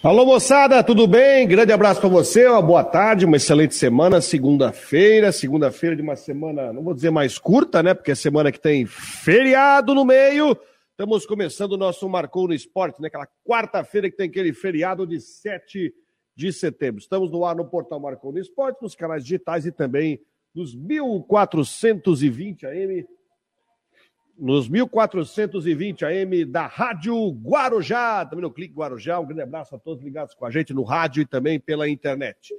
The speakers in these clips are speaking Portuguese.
Alô, moçada, tudo bem? Grande abraço para você, uma boa tarde, uma excelente semana, segunda-feira, segunda-feira de uma semana, não vou dizer mais curta, né? Porque é semana que tem feriado no meio. Estamos começando o nosso Marcou no Esporte, né? Aquela quarta-feira que tem aquele feriado de 7 de setembro. Estamos no ar no portal Marcou no Esporte, nos canais digitais e também nos 1420 AM nos 1420 AM da Rádio Guarujá, também no Clique Guarujá. Um grande abraço a todos ligados com a gente no rádio e também pela internet.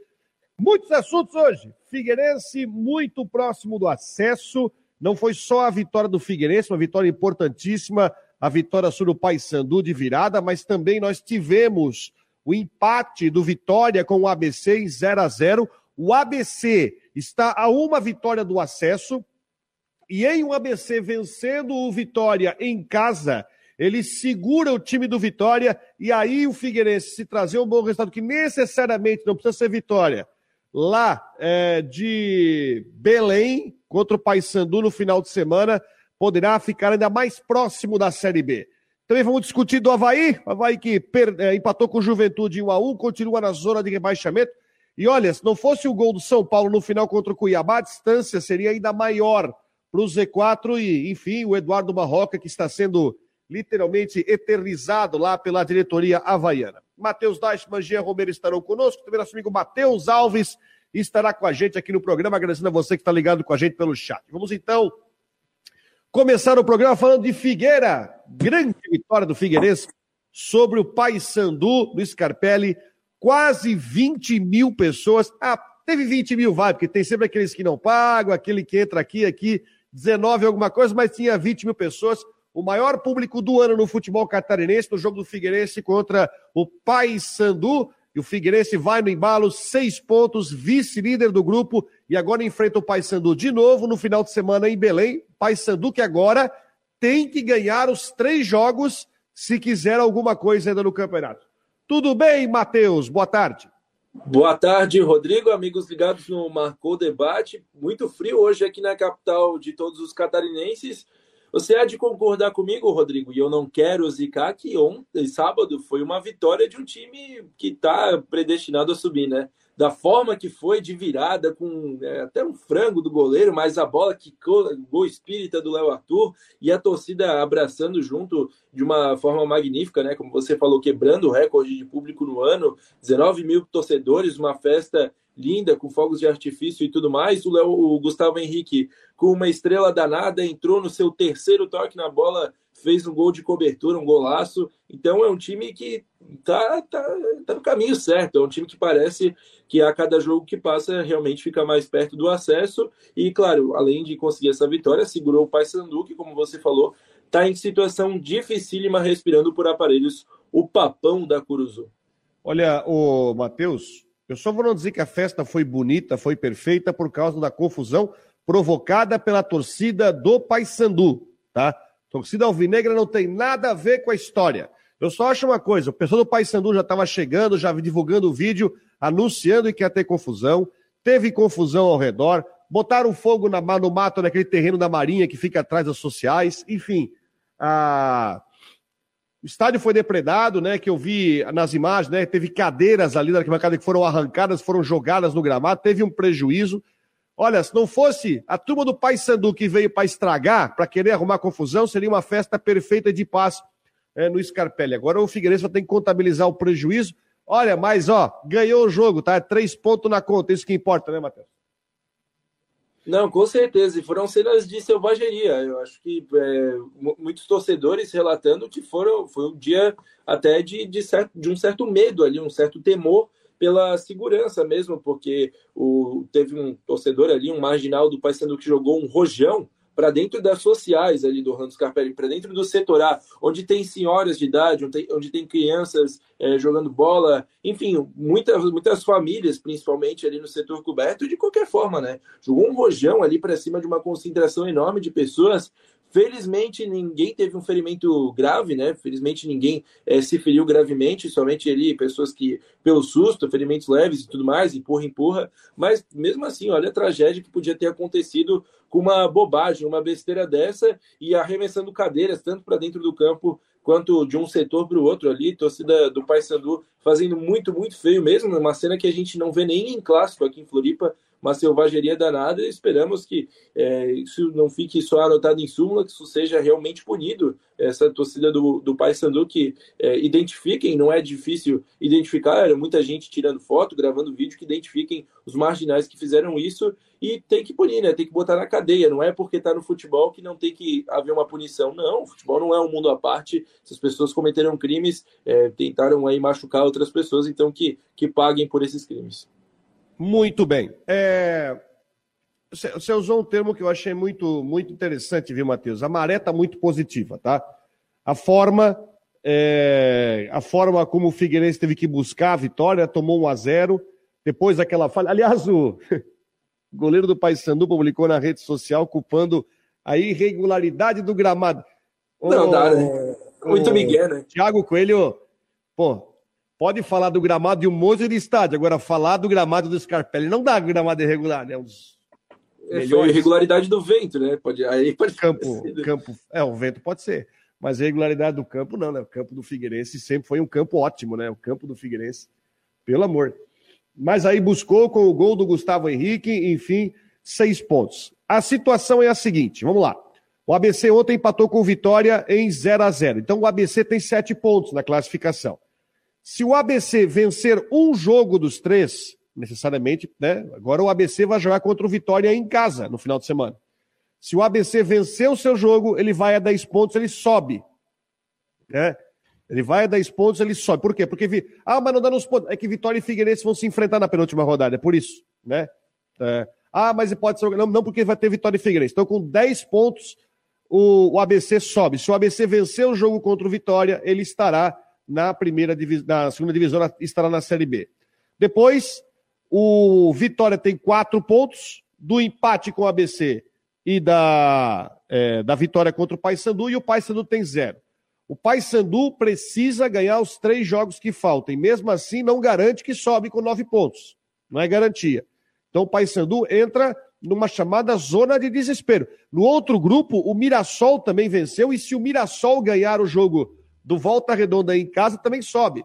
Muitos assuntos hoje. Figueirense muito próximo do acesso. Não foi só a vitória do Figueirense, uma vitória importantíssima, a vitória sobre o Paysandu de virada, mas também nós tivemos o empate do Vitória com o ABC em 0 a 0. O ABC está a uma vitória do acesso, e em um ABC vencendo o Vitória em casa, ele segura o time do Vitória e aí o Figueirense, se trazer um bom resultado, que necessariamente não precisa ser Vitória, lá é, de Belém contra o Paysandu no final de semana, poderá ficar ainda mais próximo da Série B. Também vamos discutir do Havaí, Havaí que é, empatou com o Juventude em 1 a 1 continua na zona de rebaixamento. E olha, se não fosse o gol do São Paulo no final contra o Cuiabá, a distância seria ainda maior para o Z4 e, enfim, o Eduardo Barroca, que está sendo literalmente eternizado lá pela diretoria havaiana. Matheus Deichmann, Jean Romero estarão conosco, também nosso amigo Matheus Alves estará com a gente aqui no programa, agradecendo a você que está ligado com a gente pelo chat. Vamos então começar o programa falando de Figueira, grande vitória do Figueirense sobre o Paysandu do Scarpelli, quase 20 mil pessoas, ah, teve 20 mil, vai, porque tem sempre aqueles que não pagam, aquele que entra aqui, aqui, 19 alguma coisa, mas tinha 20 mil pessoas. O maior público do ano no futebol catarinense, no jogo do Figueirense contra o Paysandu. E o Figueirense vai no embalo, seis pontos, vice-líder do grupo, e agora enfrenta o Paysandu de novo no final de semana em Belém. Paysandu que agora tem que ganhar os três jogos se quiser alguma coisa ainda no campeonato. Tudo bem, Matheus? Boa tarde. Boa tarde, Rodrigo, amigos ligados no Marcou Debate. Muito frio hoje aqui na capital de todos os catarinenses. Você há de concordar comigo, Rodrigo, e eu não quero zicar que ontem, sábado, foi uma vitória de um time que está predestinado a subir, né? Da forma que foi, de virada, com é, até um frango do goleiro, mas a bola que gol espírita do Léo Arthur e a torcida abraçando junto de uma forma magnífica, né? Como você falou, quebrando o recorde de público no ano, 19 mil torcedores, uma festa linda, com fogos de artifício e tudo mais. O, Léo, o Gustavo Henrique, com uma estrela danada, entrou no seu terceiro toque na bola, fez um gol de cobertura, um golaço. Então é um time que tá, tá, tá no caminho certo. É um time que parece que a cada jogo que passa realmente fica mais perto do acesso. E, claro, além de conseguir essa vitória, segurou o Paysandu, que, como você falou, está em situação dificílima, respirando por aparelhos, o papão da Curuzu. Olha, o Matheus, eu só vou não dizer que a festa foi bonita, foi perfeita por causa da confusão provocada pela torcida do Paysandu, tá? Torcida alvinegra não tem nada a ver com a história. Eu só acho uma coisa, o pessoal do Paysandu já estava chegando, já divulgando o vídeo, anunciando que ia ter confusão, teve confusão ao redor, botaram fogo na, no mato naquele terreno da Marinha que fica atrás das sociais, enfim. A... O estádio foi depredado, né? Que eu vi nas imagens, né? Teve cadeiras ali na arquibancada que foram arrancadas, foram jogadas no gramado, teve um prejuízo. Olha, se não fosse a turma do Paysandu que veio para estragar, para querer arrumar confusão, seria uma festa perfeita de paz é, no Scarpelli. Agora o Figueirense vai ter que contabilizar o prejuízo. Olha, mas ó, ganhou o jogo, tá? Três pontos na conta, isso que importa, né, Matheus? Não, com certeza. E foram cenas de selvageria. Eu acho que é, muitos torcedores relatando que foram, foi um dia até de, de, certo, de um certo medo ali, um certo temor pela segurança mesmo, porque o, teve um torcedor ali, um marginal do Paysandu que jogou um rojão para dentro das sociais ali do Ramos Carpelli, para dentro do setor A, onde tem senhoras de idade, onde tem, onde tem crianças é, jogando bola, enfim, muitas, muitas famílias, principalmente ali no setor coberto, de qualquer forma, né? Jogou um rojão ali para cima de uma concentração enorme de pessoas Felizmente ninguém teve um ferimento grave, né? Felizmente ninguém é, se feriu gravemente, somente ali pessoas que, pelo susto, ferimentos leves e tudo mais, empurra, empurra. Mas mesmo assim, olha a tragédia que podia ter acontecido com uma bobagem, uma besteira dessa e arremessando cadeiras tanto para dentro do campo quanto de um setor para o outro ali. Torcida do Paysandu fazendo muito, muito feio mesmo, uma cena que a gente não vê nem em clássico aqui em Floripa, uma selvageria danada. Esperamos que é, isso não fique só anotado em súmula, que isso seja realmente punido. Essa torcida do, do Paysandu que é, identifiquem, não é difícil identificar, era muita gente tirando foto, gravando vídeo, que identifiquem os marginais que fizeram isso e tem que punir, né? Tem que botar na cadeia. Não é porque está no futebol que não tem que haver uma punição. Não, o futebol não é um mundo à parte. Essas pessoas cometeram crimes, é, tentaram aí machucar outras pessoas, então que, que paguem por esses crimes. Muito bem. É... Você usou um termo que eu achei muito, muito interessante, viu, Matheus? A maré está muito positiva, tá? A forma, é... a forma como o Figueirense teve que buscar a vitória, tomou 1 a 0 depois daquela falha. Aliás, o goleiro do Paysandu publicou na rede social culpando a irregularidade do gramado. Não, dá, né? Muito Miguel, né? Tiago Coelho, pô, Pode falar do gramado de um monte de estádio, agora falar do gramado do Scarpelli não dá gramado irregular, né? Os é, foi a irregularidade do vento, né? Pode, aí pode campo, campo, é, o vento pode ser, mas a irregularidade do campo não, né? O campo do Figueirense sempre foi um campo ótimo, né? O campo do Figueirense, pelo amor. Mas aí buscou com o gol do Gustavo Henrique, enfim, seis pontos. A situação é a seguinte, vamos lá. O ABC ontem empatou com Vitória em 0 a 0 Então o ABC tem sete pontos na classificação. Se o ABC vencer um jogo dos três, necessariamente, né? Agora o ABC vai jogar contra o Vitória em casa no final de semana. Se o ABC vencer o seu jogo, ele vai a 10 pontos, ele sobe. Né? Ele vai a 10 pontos, ele sobe. Por quê? Porque, ah, mas não dá nos pontos. É que Vitória e Figueirense vão se enfrentar na penúltima rodada, é por isso, né? É. Ah, mas pode ser. Não, não, porque vai ter Vitória e Figueirense. Então, com 10 pontos, o, o ABC sobe. Se o ABC vencer o jogo contra o Vitória, ele estará na primeira na segunda divisão, estará na Série B. Depois, o Vitória tem quatro pontos do empate com o ABC e da, é, da vitória contra o Paysandu, e o Paysandu tem zero. O Paysandu precisa ganhar os três jogos que faltam, e mesmo assim não garante que sobe com nove pontos. Não é garantia. Então o Paysandu entra numa chamada zona de desespero. No outro grupo, o Mirassol também venceu, e se o Mirassol ganhar o jogo do Volta Redonda em casa também sobe.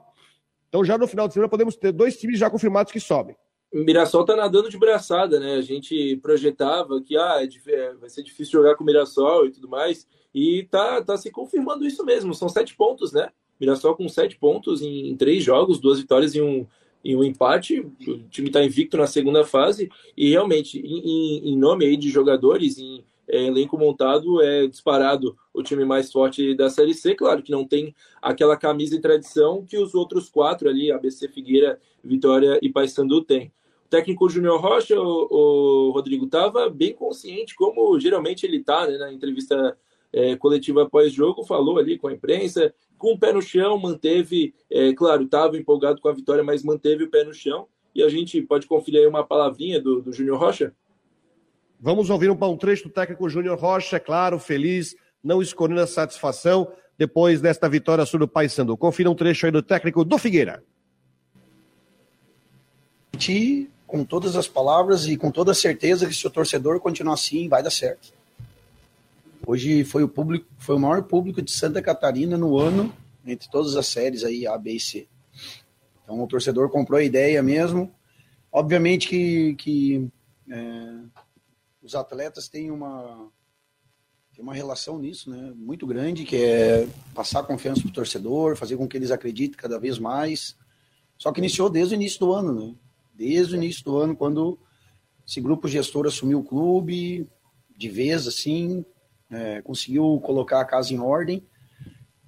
Então já no final de semana podemos ter dois times já confirmados que sobem. Mirassol tá nadando de braçada, né? A gente projetava que ah, é, é, vai ser difícil jogar com o Mirassol e tudo mais. E tá, tá se confirmando isso mesmo. São sete pontos, né? Mirassol com sete pontos em, em três jogos, duas vitórias e um, e um empate. O time está invicto na segunda fase. E realmente, em, em nome aí de jogadores, em é, elenco montado é disparado o time mais forte da Série C. Claro que não tem aquela camisa e tradição que os outros quatro ali, ABC, Figueira, Vitória e Paysandu, têm. O técnico Júnior Rocha, o, o Rodrigo, estava bem consciente, como geralmente ele está né, na entrevista é, coletiva pós-jogo, falou ali com a imprensa, com o pé no chão, manteve, é, claro, estava empolgado com a vitória, mas manteve o pé no chão. E a gente pode conferir aí uma palavrinha do, do Júnior Rocha? Vamos ouvir um, um trecho do técnico Júnior Rocha, claro, feliz, não escondendo a satisfação depois desta vitória sobre o Paysandu. Confira um trecho aí do técnico do Figueira. Com todas as palavras e com toda a certeza que se o torcedor continuar assim, vai dar certo. Hoje foi o público, foi o maior público de Santa Catarina no ano, entre todas as séries aí, A, B e C. Então o torcedor comprou a ideia mesmo. Obviamente que, que é, os atletas têm uma, têm uma relação nisso, né? Muito grande, que é passar confiança para o torcedor, fazer com que eles acreditem cada vez mais. Só que iniciou desde o início do ano, né? Desde o início do ano, quando esse grupo gestor assumiu o clube de vez, assim, é, conseguiu colocar a casa em ordem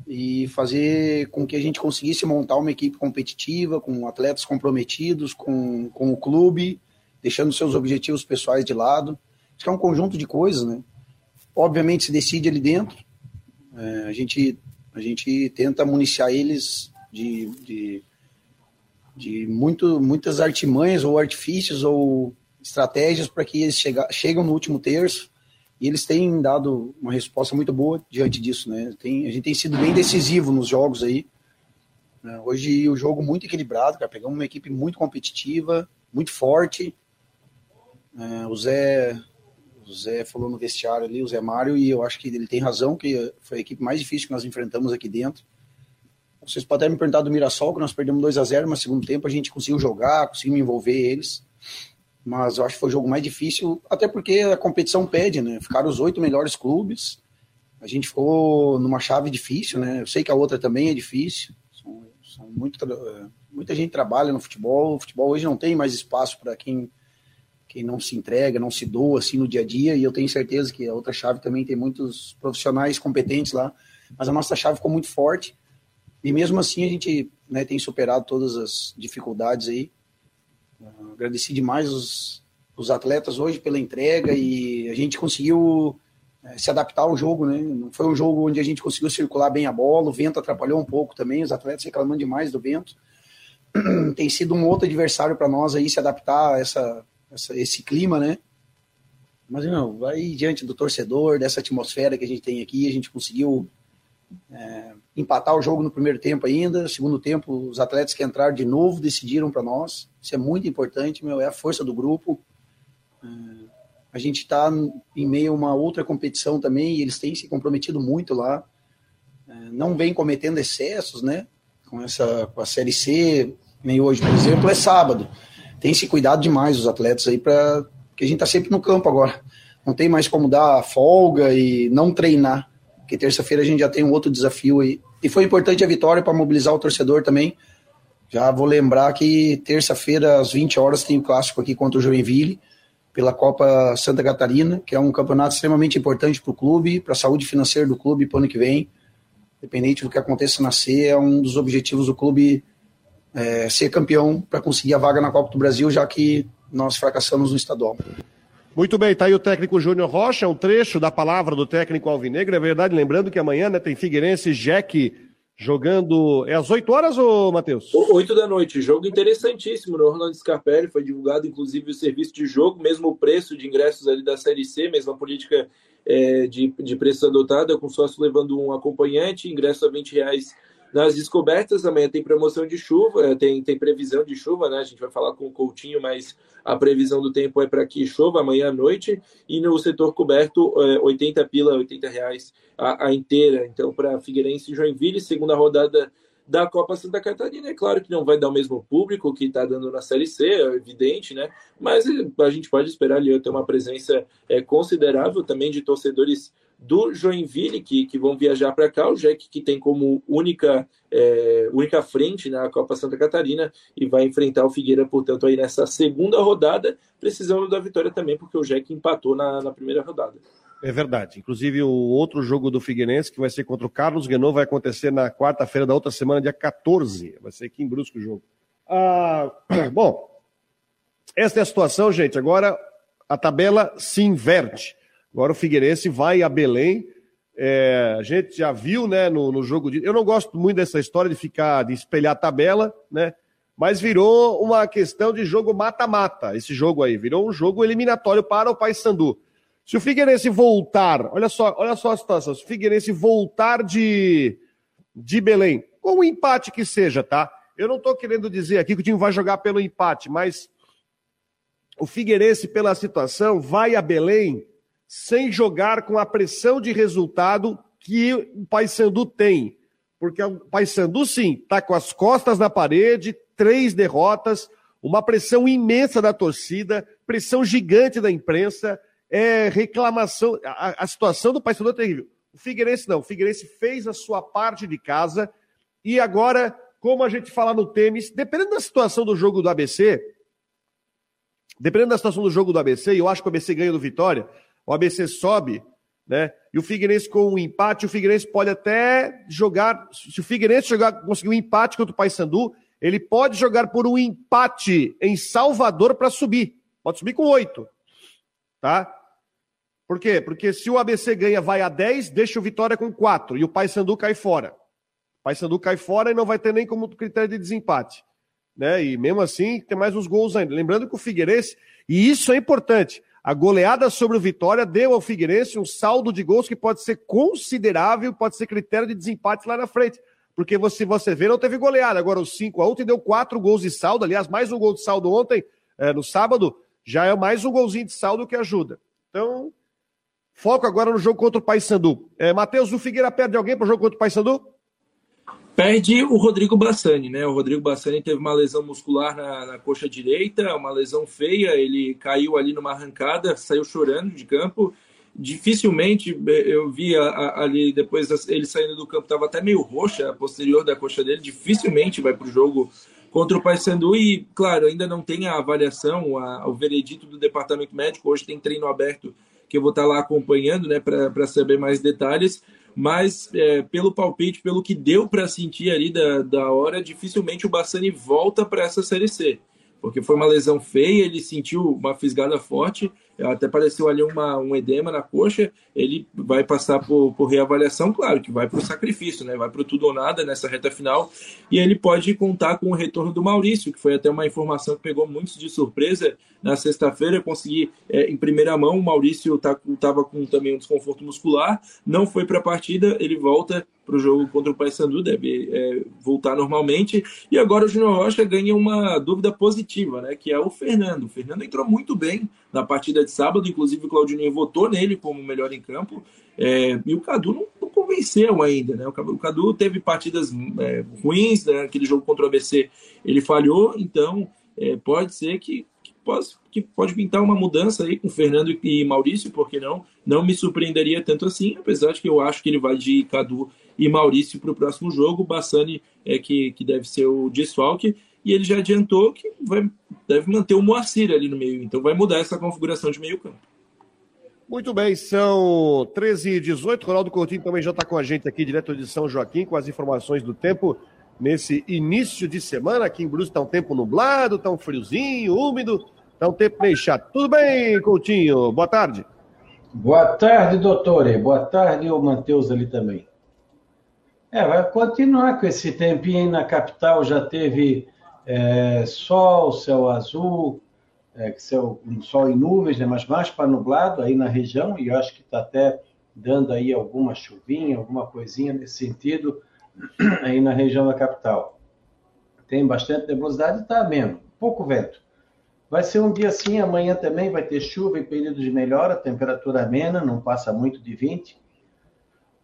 e fazer com que a gente conseguisse montar uma equipe competitiva, com atletas comprometidos com, com o clube, deixando seus objetivos pessoais de lado. Acho que é um conjunto de coisas, né? Obviamente se decide ali dentro. É, a, gente, a gente tenta municiar eles de, de, de muito, muitas artimanhas ou artifícios ou estratégias para que eles chega, chegam no último terço e eles têm dado uma resposta muito boa diante disso, né? Tem, a gente tem sido bem decisivo nos jogos aí. Né? Hoje o jogo muito equilibrado, cara. Pegamos uma equipe muito competitiva, muito forte. É, o Zé o Zé falou no vestiário ali, o Zé Mário, e eu acho que ele tem razão, que foi a equipe mais difícil que nós enfrentamos aqui dentro. vocês podem me perguntar do Mirassol, que nós perdemos 2 a 0 mas no segundo tempo a gente conseguiu jogar, conseguimos envolver eles. Mas eu acho que foi o jogo mais difícil, até porque a competição pede, né? Ficaram os oito melhores clubes. A gente ficou numa chave difícil, né? Eu sei que a outra também é difícil. São, são muito, muita gente trabalha no futebol. O futebol hoje não tem mais espaço para quem, quem não se entrega, não se doa assim no dia a dia. E eu tenho certeza que a outra chave também tem muitos profissionais competentes lá. Mas a nossa chave ficou muito forte. E mesmo assim a gente né, tem superado todas as dificuldades aí. Uh, agradeci demais os, os atletas hoje pela entrega e a gente conseguiu é, se adaptar ao jogo, né? Não foi um jogo onde a gente conseguiu circular bem a bola, o vento atrapalhou um pouco também, os atletas reclamando demais do vento. Tem sido um outro adversário para nós aí se adaptar a essa, essa, esse clima, né? Mas não, vai diante do torcedor, dessa atmosfera que a gente tem aqui, a gente conseguiu é, empatar o jogo no primeiro tempo ainda. Segundo tempo, os atletas que entraram de novo decidiram para nós. Isso é muito importante, meu, é a força do grupo. É, a gente está em meio a uma outra competição também e eles têm se comprometido muito lá. É, não vem cometendo excessos, né? Com essa com a série C, nem hoje, por exemplo, é sábado. Tem se cuidado demais os atletas aí para que a gente está sempre no campo agora. Não tem mais como dar folga e não treinar que terça-feira a gente já tem um outro desafio aí. E foi importante a vitória para mobilizar o torcedor também. Já vou lembrar que terça-feira, às 20 horas, tem o clássico aqui contra o Joinville, pela Copa Santa Catarina, que é um campeonato extremamente importante para o clube, para a saúde financeira do clube para o ano que vem. Independente do que aconteça na C, é um dos objetivos do clube é, ser campeão para conseguir a vaga na Copa do Brasil, já que nós fracassamos no estadual. Muito bem, tá aí o técnico Júnior Rocha, um trecho da palavra do técnico Alvinegro. É verdade, lembrando que amanhã né, tem Figueirense e Jack jogando. É às 8 horas, ô Matheus? 8 da noite. Jogo interessantíssimo no Orlando Scarpelli. Foi divulgado, inclusive, o serviço de jogo, mesmo o preço de ingressos ali da Série C, mesma política é, de, de preço adotada, com sócio levando um acompanhante, ingresso a 20 reais nas descobertas amanhã tem promoção de chuva, eh, tem, tem previsão de chuva, né? A gente vai falar com o Coutinho, mas a previsão do tempo é para que chova amanhã à noite. E no setor coberto, 80 eh, pila, 80 reais a, a inteira. Então, para Figueirense e Joinville, segunda rodada da Copa Santa Catarina. É claro que não vai dar o mesmo público que está dando na Série C, é evidente, né? Mas eh, a gente pode esperar ali ter uma presença é, considerável também de torcedores do Joinville, que, que vão viajar para cá, o Jack que tem como única, é, única frente na Copa Santa Catarina e vai enfrentar o Figueira, portanto, aí nessa segunda rodada, precisando da vitória também, porque o Jack empatou na, na primeira rodada. É verdade. Inclusive, o outro jogo do Figueirense, que vai ser contra o Carlos Guenon, vai acontecer na quarta-feira da outra semana, dia 14. Vai ser aqui em Brusco o jogo. Ah, bom, esta é a situação, gente. Agora a tabela se inverte. Agora o Figueirense vai a Belém. É, a gente já viu, né, no, no jogo de. Eu não gosto muito dessa história de ficar, de espelhar a tabela, né? Mas virou uma questão de jogo mata-mata, esse jogo aí. Virou um jogo eliminatório para o Paysandu. Se o Figueirense voltar, olha só, olha só a situação. Se o Figueirense voltar de, de Belém, com o empate que seja, tá? Eu não estou querendo dizer aqui que o time vai jogar pelo empate, mas o Figueirense, pela situação, vai a Belém sem jogar com a pressão de resultado que o Paysandu tem. Porque o Paysandu, sim, está com as costas na parede, três derrotas, uma pressão imensa da torcida, pressão gigante da imprensa, é, reclamação. A, a situação do Paysandu é terrível. O Figueirense não. O Figueirense fez a sua parte de casa e agora, como a gente fala no tênis, dependendo da situação do jogo do ABC, dependendo da situação do jogo do ABC, e eu acho que o ABC ganha do Vitória, o ABC sobe, né? E o Figueirense com um empate, o Figueirense pode até jogar, se o Figueirense jogar, conseguir um empate contra o Paysandu, ele pode jogar por um empate em Salvador para subir. Pode subir com oito, tá? Por quê? Porque se o ABC ganha, vai a 10, deixa o Vitória com 4 e o Paysandu cai fora. O Paysandu cai fora e não vai ter nem como critério de desempate. Né? E mesmo assim, tem mais uns gols ainda. Lembrando que o Figueirense, e isso é importante, a goleada sobre o Vitória deu ao Figueirense um saldo de gols que pode ser considerável, pode ser critério de desempate lá na frente. Porque você, você vê, não teve goleada. Agora o 5 a 1 deu quatro gols de saldo. Aliás, mais um gol de saldo ontem, é, no sábado, já é mais um golzinho de saldo que ajuda. Então, foco agora no jogo contra o Paysandu. É, Matheus, o Figueira perde alguém para o jogo contra o Paysandu? Perde o Rodrigo Bassani, né? O Rodrigo Bassani teve uma lesão muscular na, na, coxa direita, uma lesão feia. Ele caiu ali numa arrancada, saiu chorando de campo. Dificilmente eu vi ali depois ele saindo do campo, estava até meio roxa, a posterior da coxa dele. Dificilmente vai para o jogo contra o Paysandu. E, claro, ainda não tem a avaliação, a, o veredito do departamento médico. Hoje tem treino aberto que eu vou estar lá acompanhando, né, para saber mais detalhes mas é, pelo palpite, pelo que deu para sentir ali da, da hora, dificilmente o Bassani volta para essa Série C, porque foi uma lesão feia, ele sentiu uma fisgada forte, até pareceu ali uma, um edema na coxa, ele vai passar por, por reavaliação, claro, que vai para o sacrifício, né? vai para o tudo ou nada nessa reta final, e ele pode contar com o retorno do Maurício, que foi até uma informação que pegou muitos de surpresa na sexta-feira, consegui é, em primeira mão, o Maurício estava tá, com também um desconforto muscular, não foi para a partida, ele volta para o jogo contra o Paysandu, deve é, voltar normalmente. E agora o Júnior Rocha ganha uma dúvida positiva, né? Que é o Fernando. O Fernando entrou muito bem na partida de sábado, inclusive o Claudinho votou nele como melhor em campo. É, e o Cadu não, não, convenceu ainda, né? O Cadu, teve partidas é, ruins, né? aquele jogo contra o ABC ele falhou, então é, pode ser que pode, que pode pintar uma mudança aí com Fernando e Maurício, porque não? Não me surpreenderia tanto assim, apesar de que eu acho que ele vai de Cadu e Maurício para o próximo jogo. Bassani é que, que deve ser o desfalque. E ele já adiantou que vai, deve manter o Moacir ali no meio. Então vai mudar essa configuração de meio campo. Muito bem, são 13 e 18 Ronaldo Coutinho também já está com a gente aqui, direto de São Joaquim, com as informações do tempo nesse início de semana. Aqui em Brusque está um tempo nublado, está um friozinho, úmido. Tá um tempo meio chato. Tudo bem, Coutinho? Boa tarde. Boa tarde, doutor. Boa tarde, o Matheus ali também. É, vai continuar com esse tempinho na capital. Já teve é, sol, céu azul, é, céu, um sol em nuvens, né, mas mais para nublado aí na região. E eu acho que está até dando aí alguma chuvinha, alguma coisinha nesse sentido aí na região da capital. Tem bastante nebulosidade e está mesmo. Pouco vento. Vai ser um dia assim, amanhã também vai ter chuva em período de melhora, temperatura amena, não passa muito de 20.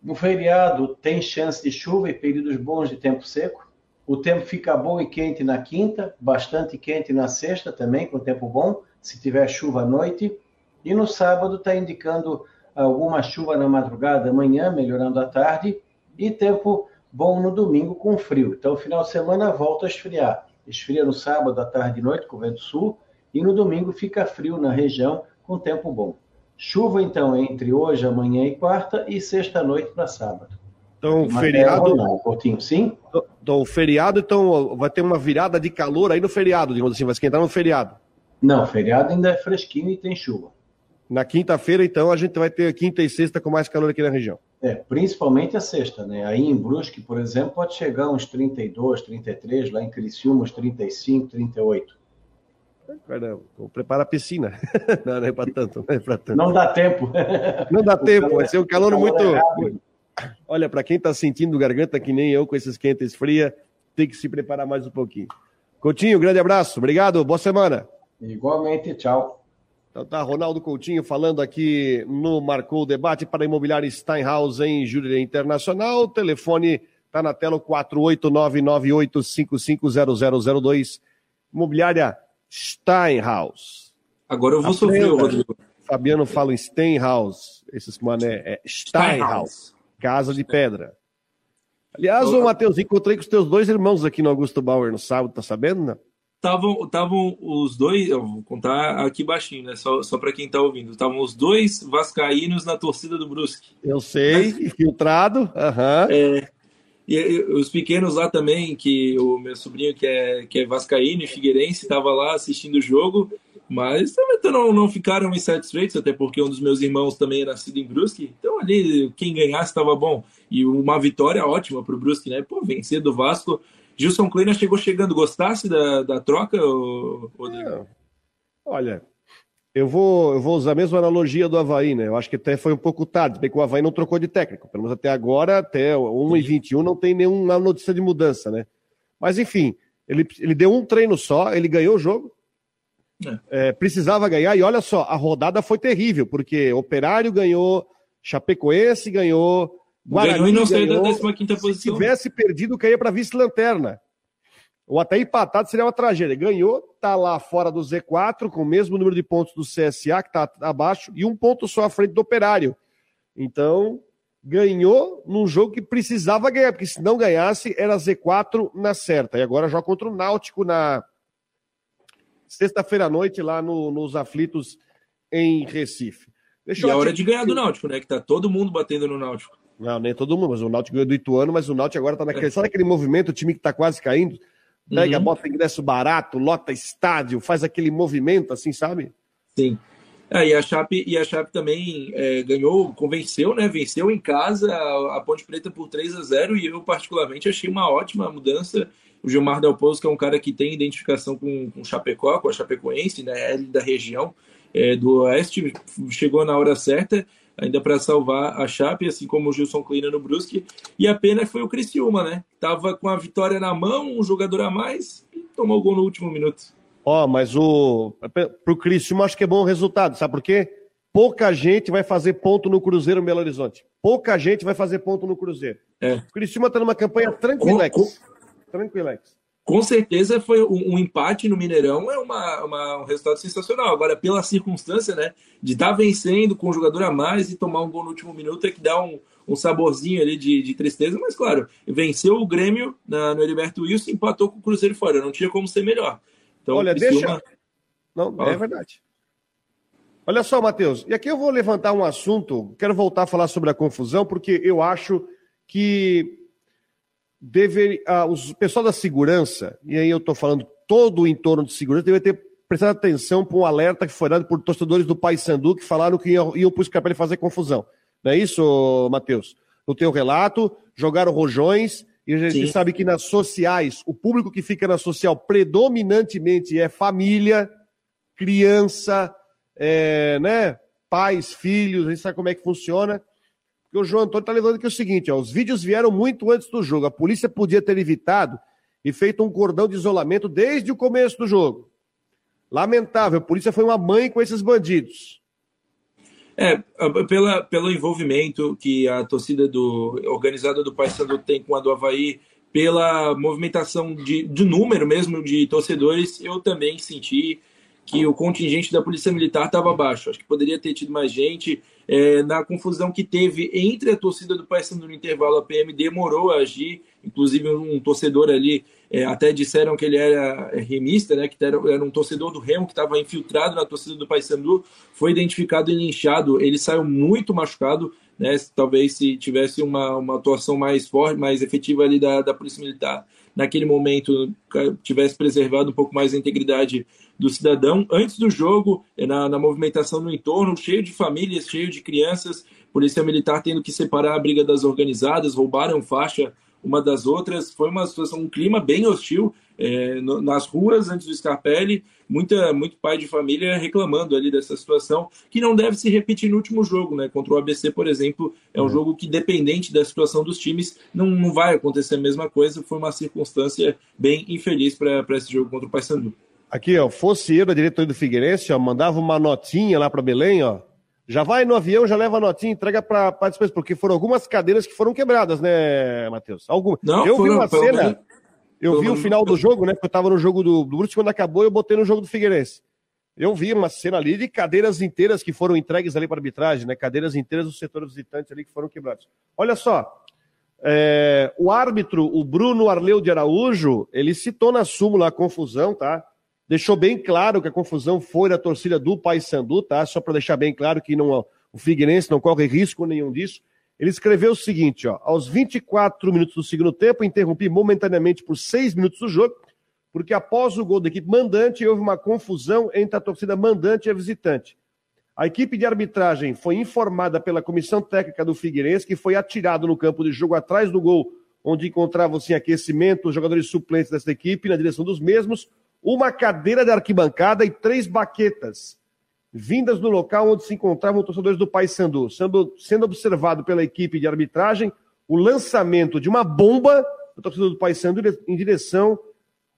No feriado tem chance de chuva e períodos bons de tempo seco. O tempo fica bom e quente na quinta, bastante quente na sexta também, com tempo bom, se tiver chuva à noite. E no sábado está indicando alguma chuva na madrugada, amanhã, melhorando à tarde, e tempo bom no domingo com frio. Então, final de semana volta a esfriar. Esfria no sábado, à tarde e noite, com vento sul, e no domingo fica frio na região com tempo bom. Chuva, então, entre hoje, amanhã e quarta, e sexta-noite para sábado. Então, feriado. Não, Coutinho, sim? Então, feriado, então, vai ter uma virada de calor aí no feriado, digamos assim, vai esquentar no feriado. Não, feriado ainda é fresquinho e tem chuva. Na quinta-feira, então, a gente vai ter quinta e sexta com mais calor aqui na região. É, principalmente a sexta, né? Aí em Brusque, por exemplo, pode chegar uns 32, 33, lá em Criciúma uns 35, 38. Caramba, vou preparar a piscina. não, não é para tanto, não é para tanto. Não dá tempo. Não dá tempo, vai ser um calor, muito. É Olha, para quem está sentindo garganta que nem eu com esses quentes fria, tem que se preparar mais um pouquinho. Coutinho, grande abraço, obrigado, boa semana. Igualmente, tchau. Então tá, Ronaldo Coutinho falando aqui no Marcou o Debate para a Imobiliária Steinhaus em Júlia Internacional. O telefone está na tela, 48998550002. Imobiliária Steinhaus. Agora eu vou sofrer, Rodrigo. Fabiano fala em Steinhaus. Esses mané é Steinhaus. Casa de Pedra. Aliás, ô Matheus, encontrei com os teus dois irmãos aqui no Augusto Bauer no sábado, tá sabendo, né? Estavam os dois, eu vou contar aqui baixinho, né? Só, só para quem tá ouvindo. Estavam os dois vascaínos na torcida do Brusque. Eu sei, Mas... filtrado. Uhum. É, e, e, os pequenos lá também, que o meu sobrinho que é, que é vascaíno e figueirense, estava lá assistindo o jogo, mas também não, não ficaram insatisfeitos, até porque um dos meus irmãos também é nascido em Brusque, então ali quem ganhasse estava bom. E uma vitória ótima para o Brusque, né? Pô, vencer do Vasco. Gilson Kleina chegou chegando, gostasse da, da troca, Rodrigo? É. Olha, eu vou, eu vou usar a mesma analogia do Havaí, né? Eu acho que até foi um pouco tarde, bem que o Havaí não trocou de técnico. Pelo menos até agora, até 1 e 21 não tem nenhuma notícia de mudança, né? Mas enfim, ele, ele deu um treino só, ele ganhou o jogo. É. É, precisava ganhar, e olha só, a rodada foi terrível, porque Operário ganhou, Chapecoense ganhou, Guarani ganhou e não saiu da 15 posição. Se tivesse perdido, caía para vice-lanterna. Ou até empatado seria uma tragédia. Ganhou, tá lá fora do Z4, com o mesmo número de pontos do CSA, que está abaixo, e um ponto só à frente do Operário. Então, ganhou num jogo que precisava ganhar, porque se não ganhasse, era Z4 na certa. E agora joga contra o Náutico na sexta-feira à noite, lá no, nos aflitos em Recife. Deixa e a hora de ganhar do Náutico, né? Que tá todo mundo batendo no Náutico. Não, nem todo mundo, mas o Náutico ganhou do Ituano, mas o Náutico agora tá naquele. É. Sabe aquele movimento, o time que tá quase caindo? Pega, uhum. bota ingresso barato, lota estádio, faz aquele movimento assim, sabe? Sim. É, e, a Chape, e a Chape também é, ganhou, convenceu, né? Venceu em casa a, a, Ponte Preta por 3 a 0 e eu, particularmente, achei uma ótima mudança. O Gilmar Del Pozo, que é um cara que tem identificação com, com Chapecó, com a Chapecoense, né? Ele da região é, do Oeste, chegou na hora certa ainda para salvar a Chape, assim como o Gilson Kleina no Brusque. E a pena foi o Criciúma, né? Tava com a vitória na mão, um jogador a mais e tomou o gol no último minuto. Ó, oh, mas o pro Criciúma acho que é bom o resultado, sabe por quê? Pouca gente vai fazer ponto no Cruzeiro Belo Horizonte. Pouca gente vai fazer ponto no Cruzeiro. É. O Criciúma tá numa campanha tranquilex. Com, com... Tranquilex com certeza foi um, um, empate no Mineirão é uma, uma, um resultado sensacional. Agora, pela circunstância, né, de estar tá vencendo com um jogador a mais e tomar um gol no último minuto, é que dá um, um saborzinho ali de, de, tristeza. Mas, claro, venceu o Grêmio na, no Heriberto Wilson e empatou com o Cruzeiro fora. Não tinha como ser melhor. Então, Olha, deixa... Não, é verdade. Olha só, Matheus, e aqui eu vou levantar um assunto, quero voltar a falar sobre a confusão, porque eu acho que deve, ah, os pessoal da segurança, e aí eu estou falando todo o entorno de segurança, deve ter prestado atenção para um alerta que foi dado por torcedores do Paysandu que falaram que iam, iam para o fazer confusão. Não é isso, Matheus? No teu relato, jogaram rojões, e a gente Sim. sabe que nas sociais, o público que fica na social predominantemente é família, criança, é, né, pais, filhos, a gente sabe como é que funciona. Porque o João Antônio está levando aqui o seguinte: ó, os vídeos vieram muito antes do jogo. A polícia podia ter evitado e feito um cordão de isolamento desde o começo do jogo. Lamentável, a polícia foi uma mãe com esses bandidos. É, pela, pelo envolvimento que a torcida do, organizada do Paysandu tem com a do Havaí, pela movimentação de, de número mesmo de torcedores, eu também senti que o contingente da Polícia Militar estava baixo. Acho que poderia ter tido mais gente. É, na confusão que teve entre a torcida do Paysandu no intervalo, a PM demorou a agir. Inclusive, um torcedor ali, é, até disseram que ele era é, remista, né, que era, era um torcedor do Remo que estava infiltrado na torcida do Paysandu. Foi identificado e linchado. Ele saiu muito machucado. Né, talvez se tivesse uma, uma atuação mais forte, mais efetiva ali da, da Polícia Militar, naquele momento tivesse preservado um pouco mais a integridade do cidadão antes do jogo, eh, na, na, movimentação no entorno, cheio de famílias, cheio de crianças, polícia militar tendo que separar a briga das organizadas, roubaram faixa uma das outras. Foi uma situação, um clima bem hostil é, no, nas ruas antes do Scarpelli, muita, muito pai de família reclamando ali dessa situação, que não deve se repetir no último jogo, né? Contra o ABC, por exemplo, é um uhum. jogo que, dependente da situação dos times, não, não vai acontecer a mesma coisa. Foi uma circunstância bem infeliz para esse jogo contra o Paysandu. Aqui, ó, fosse eu da diretoria do Figueirense, ó, mandava uma notinha lá para Belém, ó. Já vai no avião, já leva a notinha, entrega para despesa, porque foram algumas cadeiras que foram quebradas, né, Matheus? Algumas. Não, eu foram, vi uma cena, eu vi o final do jogo, né? Porque eu estava no jogo do, do Brusque, quando acabou, eu botei no jogo do Figueirense. Eu vi uma cena ali de cadeiras inteiras que foram entregues ali para arbitragem, né? Cadeiras inteiras do setor visitante ali que foram quebradas. Olha só, é, o árbitro, o Bruno Arleu de Araújo, ele citou na súmula a confusão, tá? Deixou bem claro que a confusão foi da torcida do Paysandu, tá? Só para deixar bem claro que não, o Figueirense não corre risco nenhum disso. Ele escreveu o seguinte, ó, aos 24 minutos do segundo tempo, interrompi momentaneamente por seis minutos o jogo, porque após o gol da equipe mandante, houve uma confusão entre a torcida mandante e a visitante. A equipe de arbitragem foi informada pela comissão técnica do Figueirense que foi atirado no campo de jogo atrás do gol, onde encontravam-se em aquecimento os jogadores suplentes dessa equipe, na direção dos mesmos, uma cadeira de arquibancada e três baquetas, vindas do local onde se encontravam torcedores do Paysandu, sendo, sendo observado pela equipe de arbitragem o lançamento de uma bomba do torcedor do Paysandu em direção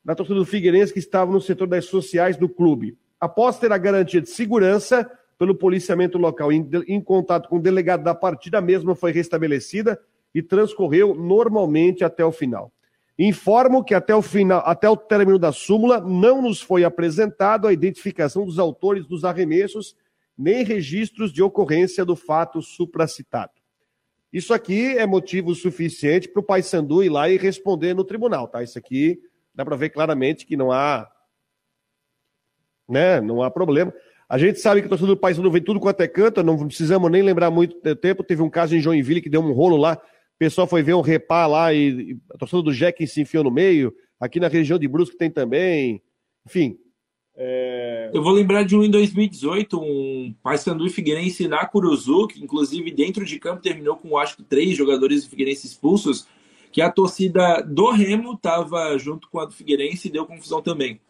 da torcida do Figueirense que estava no setor das sociais do clube. Após ter a garantia de segurança pelo policiamento local em, em contato com o delegado da partida, a mesma foi restabelecida e transcorreu normalmente até o final. Informo que até o final, até o término da súmula, não nos foi apresentado a identificação dos autores dos arremessos, nem registros de ocorrência do fato supracitado. Isso aqui é motivo suficiente para o Paysandu ir lá e responder no tribunal, tá? Isso aqui dá para ver claramente que não há, né? Não há problema. A gente sabe que o torcedor do Paysandu vem tudo quanto é canto, não precisamos nem lembrar muito tempo. Teve um caso em Joinville que deu um rolo lá, o pessoal foi ver um repá lá e, a torcida do Jack se enfiou no meio. Aqui na região de Brusque tem também. Enfim. É... Eu vou lembrar de um em 2018, um Paysandu e Figueirense na Curuzu, que inclusive dentro de campo terminou com acho que três jogadores do Figueirense expulsos, que a torcida do Remo estava junto com a do Figueirense e deu confusão também.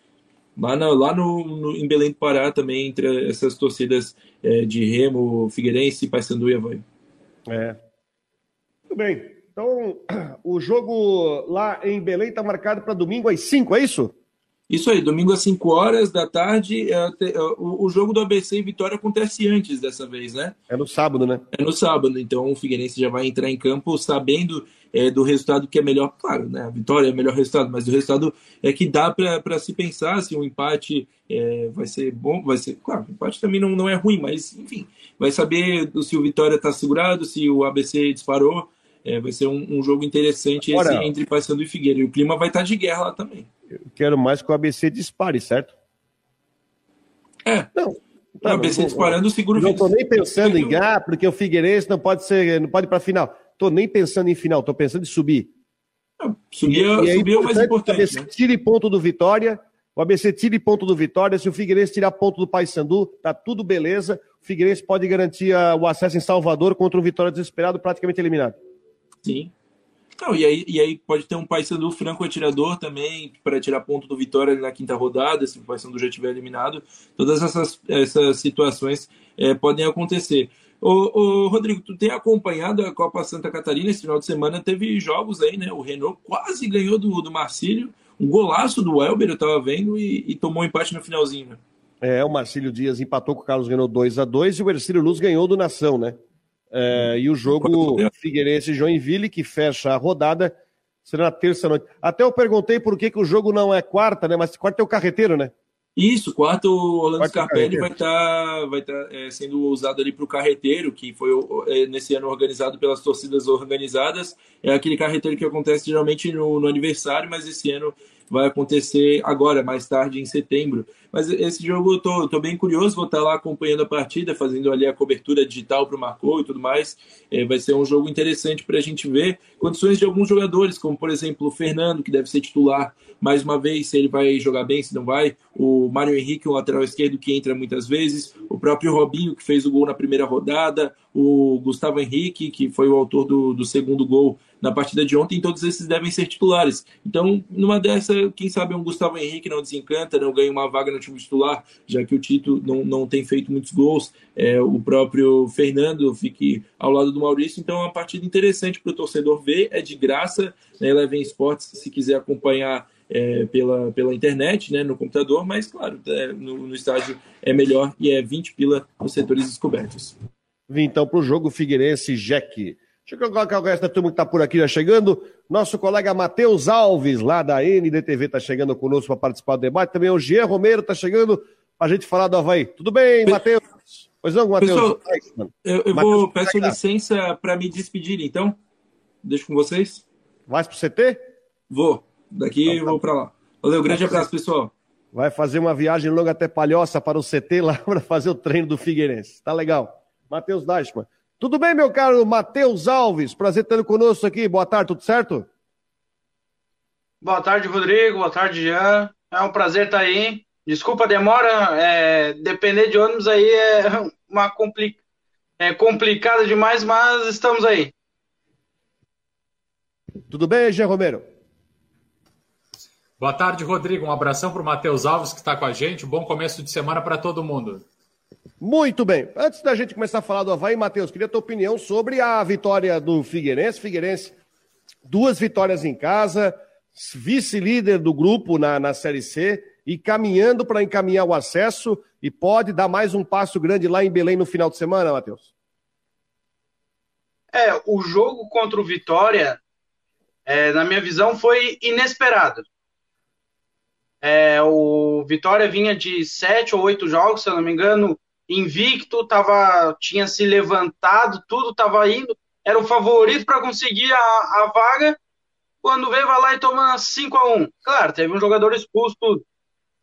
Lá, no, lá no, no, em Belém do Pará também, entre essas torcidas é, de Remo, Figueirense, Paysandu e Havaí. É, muito bem. Então, o jogo lá em Belém está marcado para domingo às 5, é isso? Isso aí, domingo às 5 horas da tarde. É, é, o, jogo do ABC e Vitória acontece antes dessa vez, né? É no sábado, né? É no sábado, então o Figueirense já vai entrar em campo sabendo é, do resultado que é melhor. Claro, né? A vitória é o melhor resultado, mas o resultado é que dá para se pensar se um empate é, vai ser bom, vai ser. Claro, o empate também não, não é ruim, mas enfim, vai saber se o Vitória está segurado, se o ABC disparou. É, vai ser um, um jogo interessante esse entre Paysandu e Figueira. E o clima vai estar de guerra lá também. Eu quero mais que o ABC dispare, certo? É. Não. o ABC não, disparando, seguro Não estou nem pensando em ganhar, porque o Figueirense não pode ser, não pode ir para a final. Estou nem pensando em final, estou pensando em subir. Não, subir, e, é, subir é, o mais importante. O ABC né? tire ponto do Vitória, o ABC tire ponto do Vitória. Se o Figueirense tirar ponto do Paysandu, tá tudo beleza. O Figueirense pode garantir a, o acesso em Salvador contra o Vitória desesperado, praticamente eliminado. Sim. Não, e, aí, e aí pode ter um Paysandu franco atirador também, para tirar ponto do Vitória na quinta rodada, se o Paysandu já tiver eliminado. Todas essas, essas situações é, podem acontecer. Ô, ô, Rodrigo, tu tem acompanhado a Copa Santa Catarina esse final de semana? Teve jogos aí, né? O Renault quase ganhou do, do Marcílio, um golaço do Welber, eu tava vendo, e, e tomou um empate no finalzinho, né? É, o Marcílio Dias empatou com o Carlos Renault 2 a 2 e o Ercílio Luz ganhou do Nação, né? É, e o jogo Figueirense e Joinville, que fecha a rodada, será na terça-noite. Até eu perguntei por que, que o jogo não é quarta, né? Mas quarta é o carreteiro, né? Isso, quarto o Orlando quarto Scarpelli vai estar tá, vai tá, é, sendo usado ali para o carreteiro, que foi é, nesse ano organizado pelas torcidas organizadas. É aquele carreteiro que acontece geralmente no, no aniversário, mas esse ano vai acontecer agora, mais tarde, em setembro. Mas esse jogo eu tô, tô bem curioso, vou estar lá acompanhando a partida, fazendo ali a cobertura digital para o Marcou e tudo mais. É, vai ser um jogo interessante para a gente ver condições de alguns jogadores, como por exemplo o Fernando, que deve ser titular mais uma vez, se ele vai jogar bem, se não vai. O Mário Henrique, o lateral esquerdo, que entra muitas vezes. O próprio Robinho, que fez o gol na primeira rodada. O Gustavo Henrique, que foi o autor do, do segundo gol na partida de ontem, todos esses devem ser titulares. Então, numa dessa, quem sabe um Gustavo Henrique não desencanta, não ganha uma vaga no time titular, já que o Tito não, não tem feito muitos gols, é, o próprio Fernando fique ao lado do Maurício, então é uma partida interessante para o torcedor ver, é de graça, né, Eleven Sports, se quiser acompanhar é, pela, pela internet, né, no computador, mas claro, é, no, no estádio é melhor e é 20 pila nos setores descobertos. Vim então para o jogo Figueirense Jack. Deixa eu colocar o resto da turma que está por aqui já chegando. Nosso colega Matheus Alves, lá da NDTV, está chegando conosco para participar do debate. Também o Jean Romero está chegando para a gente falar do Havaí. Tudo bem, Matheus? Pois não, Matheus? Pessoal, eu, eu Mateus, vou, peço licença para me despedir, então. Deixo com vocês. Vai para o CT? Vou. Daqui então, eu vou para lá. Valeu, grande abraço, pessoal. Vai fazer uma viagem longa até Palhoça para o CT lá para fazer o treino do Figueirense. Tá legal. Matheus Dashman. Tudo bem, meu caro Matheus Alves? Prazer tê-lo conosco aqui. Boa tarde, tudo certo? Boa tarde, Rodrigo. Boa tarde, Jean. É um prazer estar aí. Desculpa a demora. É, depender de ônibus aí é uma compli é complicada demais, mas estamos aí. Tudo bem, Jean Romero? Boa tarde, Rodrigo. Um abração para o Matheus Alves, que está com a gente. Um bom começo de semana para todo mundo. Muito bem. Antes da gente começar a falar do Havaí, Matheus, queria a tua opinião sobre a vitória do Figueirense. Figueirense, duas vitórias em casa, vice-líder do grupo na, na Série C e caminhando para encaminhar o acesso e pode dar mais um passo grande lá em Belém no final de semana, Matheus? É, o jogo contra o Vitória, é, na minha visão, foi inesperado. É, o Vitória vinha de sete ou oito jogos, se eu não me engano, invicto, tava, tinha se levantado, tudo estava indo, era o favorito para conseguir a, a, vaga. Quando veio, vai lá e toma 5 a 1 Claro, teve um jogador expulso.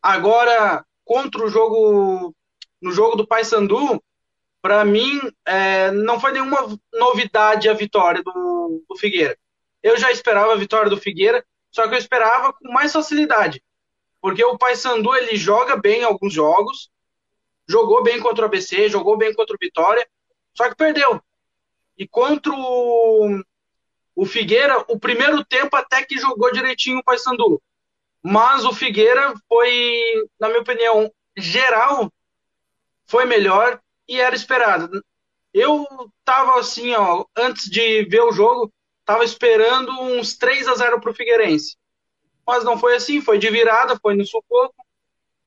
Agora, contra o jogo, no jogo do Paysandu, para mim, é, não foi nenhuma novidade a vitória do, do Figueira. Eu já esperava a vitória do Figueira, só que eu esperava com mais facilidade. Porque o Paysandu, ele joga bem alguns jogos, jogou bem contra o ABC, jogou bem contra o Vitória, só que perdeu. E contra o, o Figueira, o primeiro tempo até que jogou direitinho o Paysandu. Mas o Figueira foi, na minha opinião, geral, foi melhor e era esperado. Eu tava assim, ó, antes de ver o jogo, tava esperando uns 3 a 0 pro Figueirense. Mas não foi assim, foi de virada, foi no sufoco.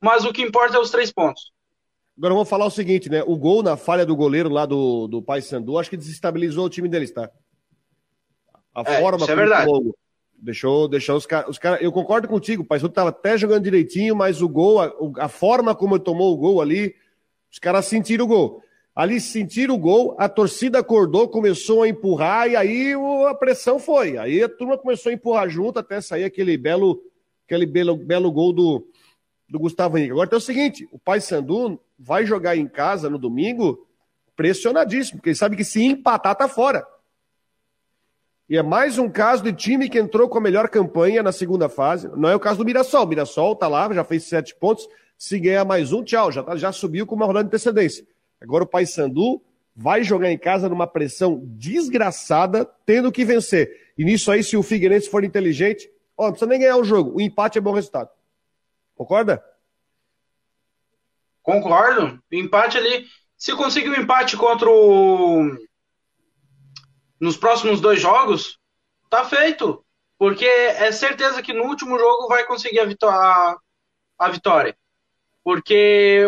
Mas o que importa é os três pontos. Agora vamos falar o seguinte, né? O gol na falha do goleiro lá do, do Paysandu, acho que desestabilizou o time deles, tá? A é, forma isso é verdade. Gol, deixou, deixou os caras. Cara, eu concordo contigo, o Paysandu tava até jogando direitinho, mas o gol, a, a forma como ele tomou o gol ali, os caras sentiram o gol. Ali sentiram o gol, a torcida acordou, começou a empurrar e aí a pressão foi. Aí a turma começou a empurrar junto até sair aquele belo, aquele belo, belo gol do, do Gustavo Henrique. Agora tem o seguinte: o Paysandu vai jogar em casa no domingo pressionadíssimo, porque ele sabe que se empatar, tá fora. E é mais um caso de time que entrou com a melhor campanha na segunda fase. Não é o caso do Mirassol. O Mirassol tá lá, já fez sete pontos. Se ganhar mais um, tchau, já, tá, já subiu com uma rodada de antecedência. Agora o Paysandu vai jogar em casa numa pressão desgraçada, tendo que vencer. E nisso aí, se o Figueirense for inteligente, ó, não precisa nem ganhar o jogo. O empate é bom resultado. Concorda? Concordo. Empate ali. Se conseguir um empate contra o. Nos próximos dois jogos, tá feito. Porque é certeza que no último jogo vai conseguir a, vitó a, a vitória. Porque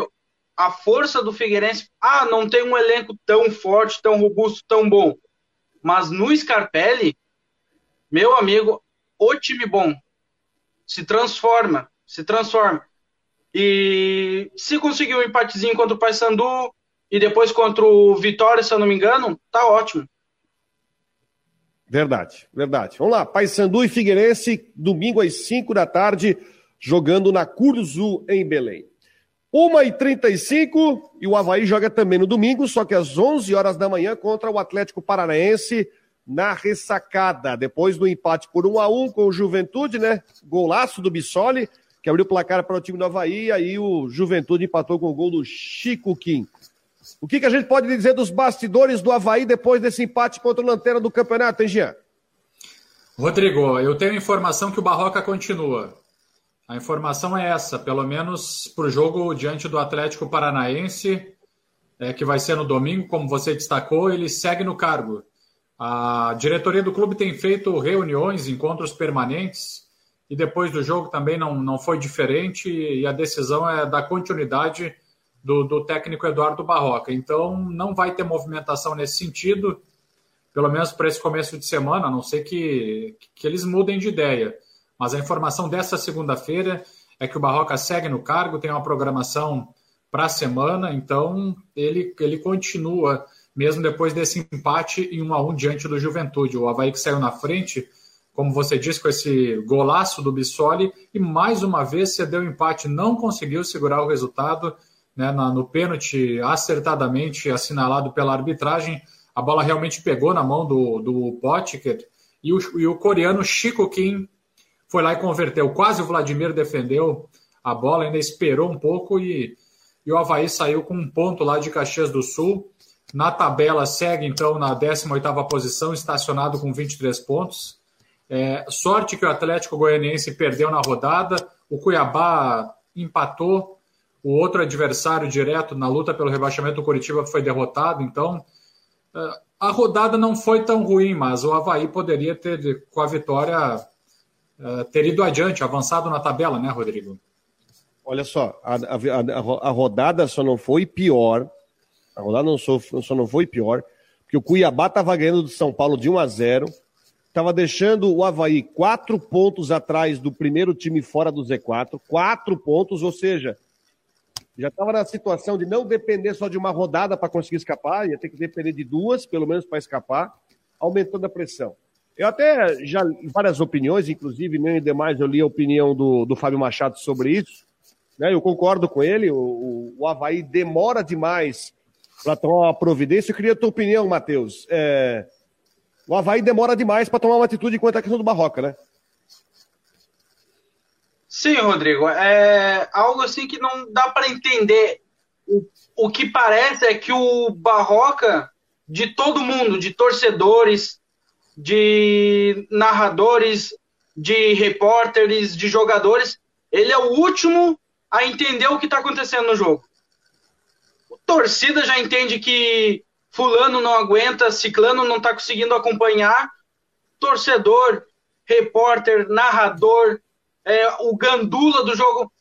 a força do Figueirense. Ah, não tem um elenco tão forte, tão robusto, tão bom. Mas no Scarpelli, meu amigo, o time bom se transforma. Se transforma. E se conseguir um empatezinho contra o Paysandu e depois contra o Vitória, se eu não me engano, tá ótimo. Verdade, verdade. Vamos lá, Paysandu e Figueirense, domingo às 5 da tarde, jogando na Curzu, em Belém. 1h35 e o Havaí joga também no domingo, só que às 11 horas da manhã contra o Atlético Paranaense na ressacada. Depois do empate por 1 a 1 com o Juventude, né? Golaço do Bissoli que abriu o placar para o time do Havaí, aí o Juventude empatou com o gol do Chico Kim. O que, que a gente pode dizer dos bastidores do Havaí depois desse empate contra o Lanterna do campeonato, hein, Jean? Rodrigo, eu tenho informação que o Barroca continua. A informação é essa, pelo menos para o jogo diante do Atlético Paranaense, é, que vai ser no domingo, como você destacou, ele segue no cargo. A diretoria do clube tem feito reuniões, encontros permanentes e depois do jogo também não, não foi diferente, e a decisão é da continuidade do, do técnico Eduardo Barroca. Então não vai ter movimentação nesse sentido, pelo menos para esse começo de semana, a não ser que, que eles mudem de ideia. Mas a informação dessa segunda-feira é que o Barroca segue no cargo, tem uma programação para a semana, então ele, ele continua, mesmo depois desse empate em 1 a 1 diante do Juventude. O Havaí que saiu na frente como você disse, com esse golaço do Bissoli, e mais uma vez cedeu empate, não conseguiu segurar o resultado né, no pênalti acertadamente assinalado pela arbitragem. A bola realmente pegou na mão do, do Potker e o, e o coreano Chico Kim foi lá e converteu. Quase o Vladimir defendeu a bola, ainda esperou um pouco e, e o Havaí saiu com um ponto lá de Caxias do Sul. Na tabela segue então na 18ª posição, estacionado com 23 pontos. É, sorte que o Atlético Goianiense perdeu na rodada, o Cuiabá empatou, o outro adversário direto na luta pelo rebaixamento do Curitiba foi derrotado, então é, a rodada não foi tão ruim, mas o Havaí poderia ter, com a vitória, é, ter ido adiante, avançado na tabela, né, Rodrigo? Olha só, a, a, a rodada só não foi pior, a rodada não só, só não foi pior, Porque o Cuiabá estava ganhando do São Paulo de 1 a 0 estava deixando o Havaí quatro pontos atrás do primeiro time fora do Z4, quatro pontos, ou seja, já estava na situação de não depender só de uma rodada para conseguir escapar, ia ter que depender de duas, pelo menos para escapar, aumentando a pressão. Eu até já várias opiniões, inclusive, nem demais, eu li a opinião do, do Fábio Machado sobre isso. Né? Eu concordo com ele, o, o Havaí demora demais para tomar uma providência. Eu queria a tua opinião, Matheus. É, o Havaí demora demais para tomar uma atitude quanto à questão do Barroca, né? Sim, Rodrigo. É algo assim que não dá para entender. O, o que parece é que o Barroca, de todo mundo, de torcedores, de narradores, de repórteres, de jogadores, ele é o último a entender o que está acontecendo no jogo. O torcida já entende que fulano não aguenta, ciclano não está conseguindo acompanhar. Torcedor, repórter, narrador, é, o gandula do jogo,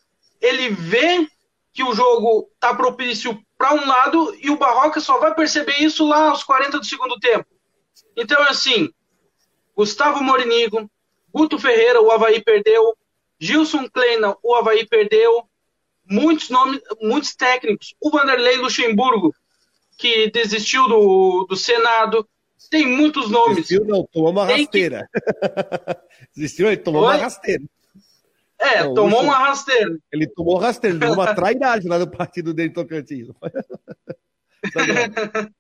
ele vê que o jogo está propício para um lado e o Barroca só vai perceber isso lá aos 40 do segundo tempo. Então, assim, Gustavo Morinigo, Guto Ferreira, o Havaí perdeu, Gilson Kleina, o Havaí perdeu, muitos nomes, muitos técnicos, o Vanderlei Luxemburgo, que desistiu do, do Senado, tem muitos nomes. Desistiu não, tomou uma tem rasteira. Que... desistiu, ele tomou Oi? uma rasteira. É, não, tomou uma rasteira. Ele tomou rasteira, ele deu uma trairagem lá no partido dele Tocantins.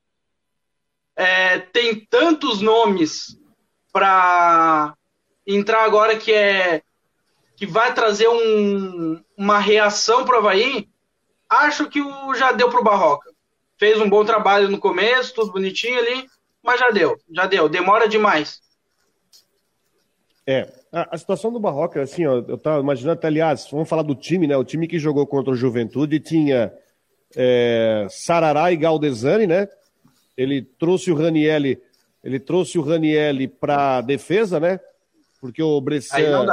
é, tem tantos nomes para entrar agora que é que vai trazer um, uma reação para o Havaí, acho que o, já deu para o Barroca. Fez um bom trabalho no começo, tudo bonitinho ali, mas já deu, já deu. Demora demais. É, a, a situação do Barroca, assim, ó, eu estava imaginando, aliás, vamos falar do time, né? O time que jogou contra o Juventude tinha é, Sarará e Galdesani, né? Ele trouxe o Ranielli ele trouxe o Ranielli para defesa, né? Porque o Bressan,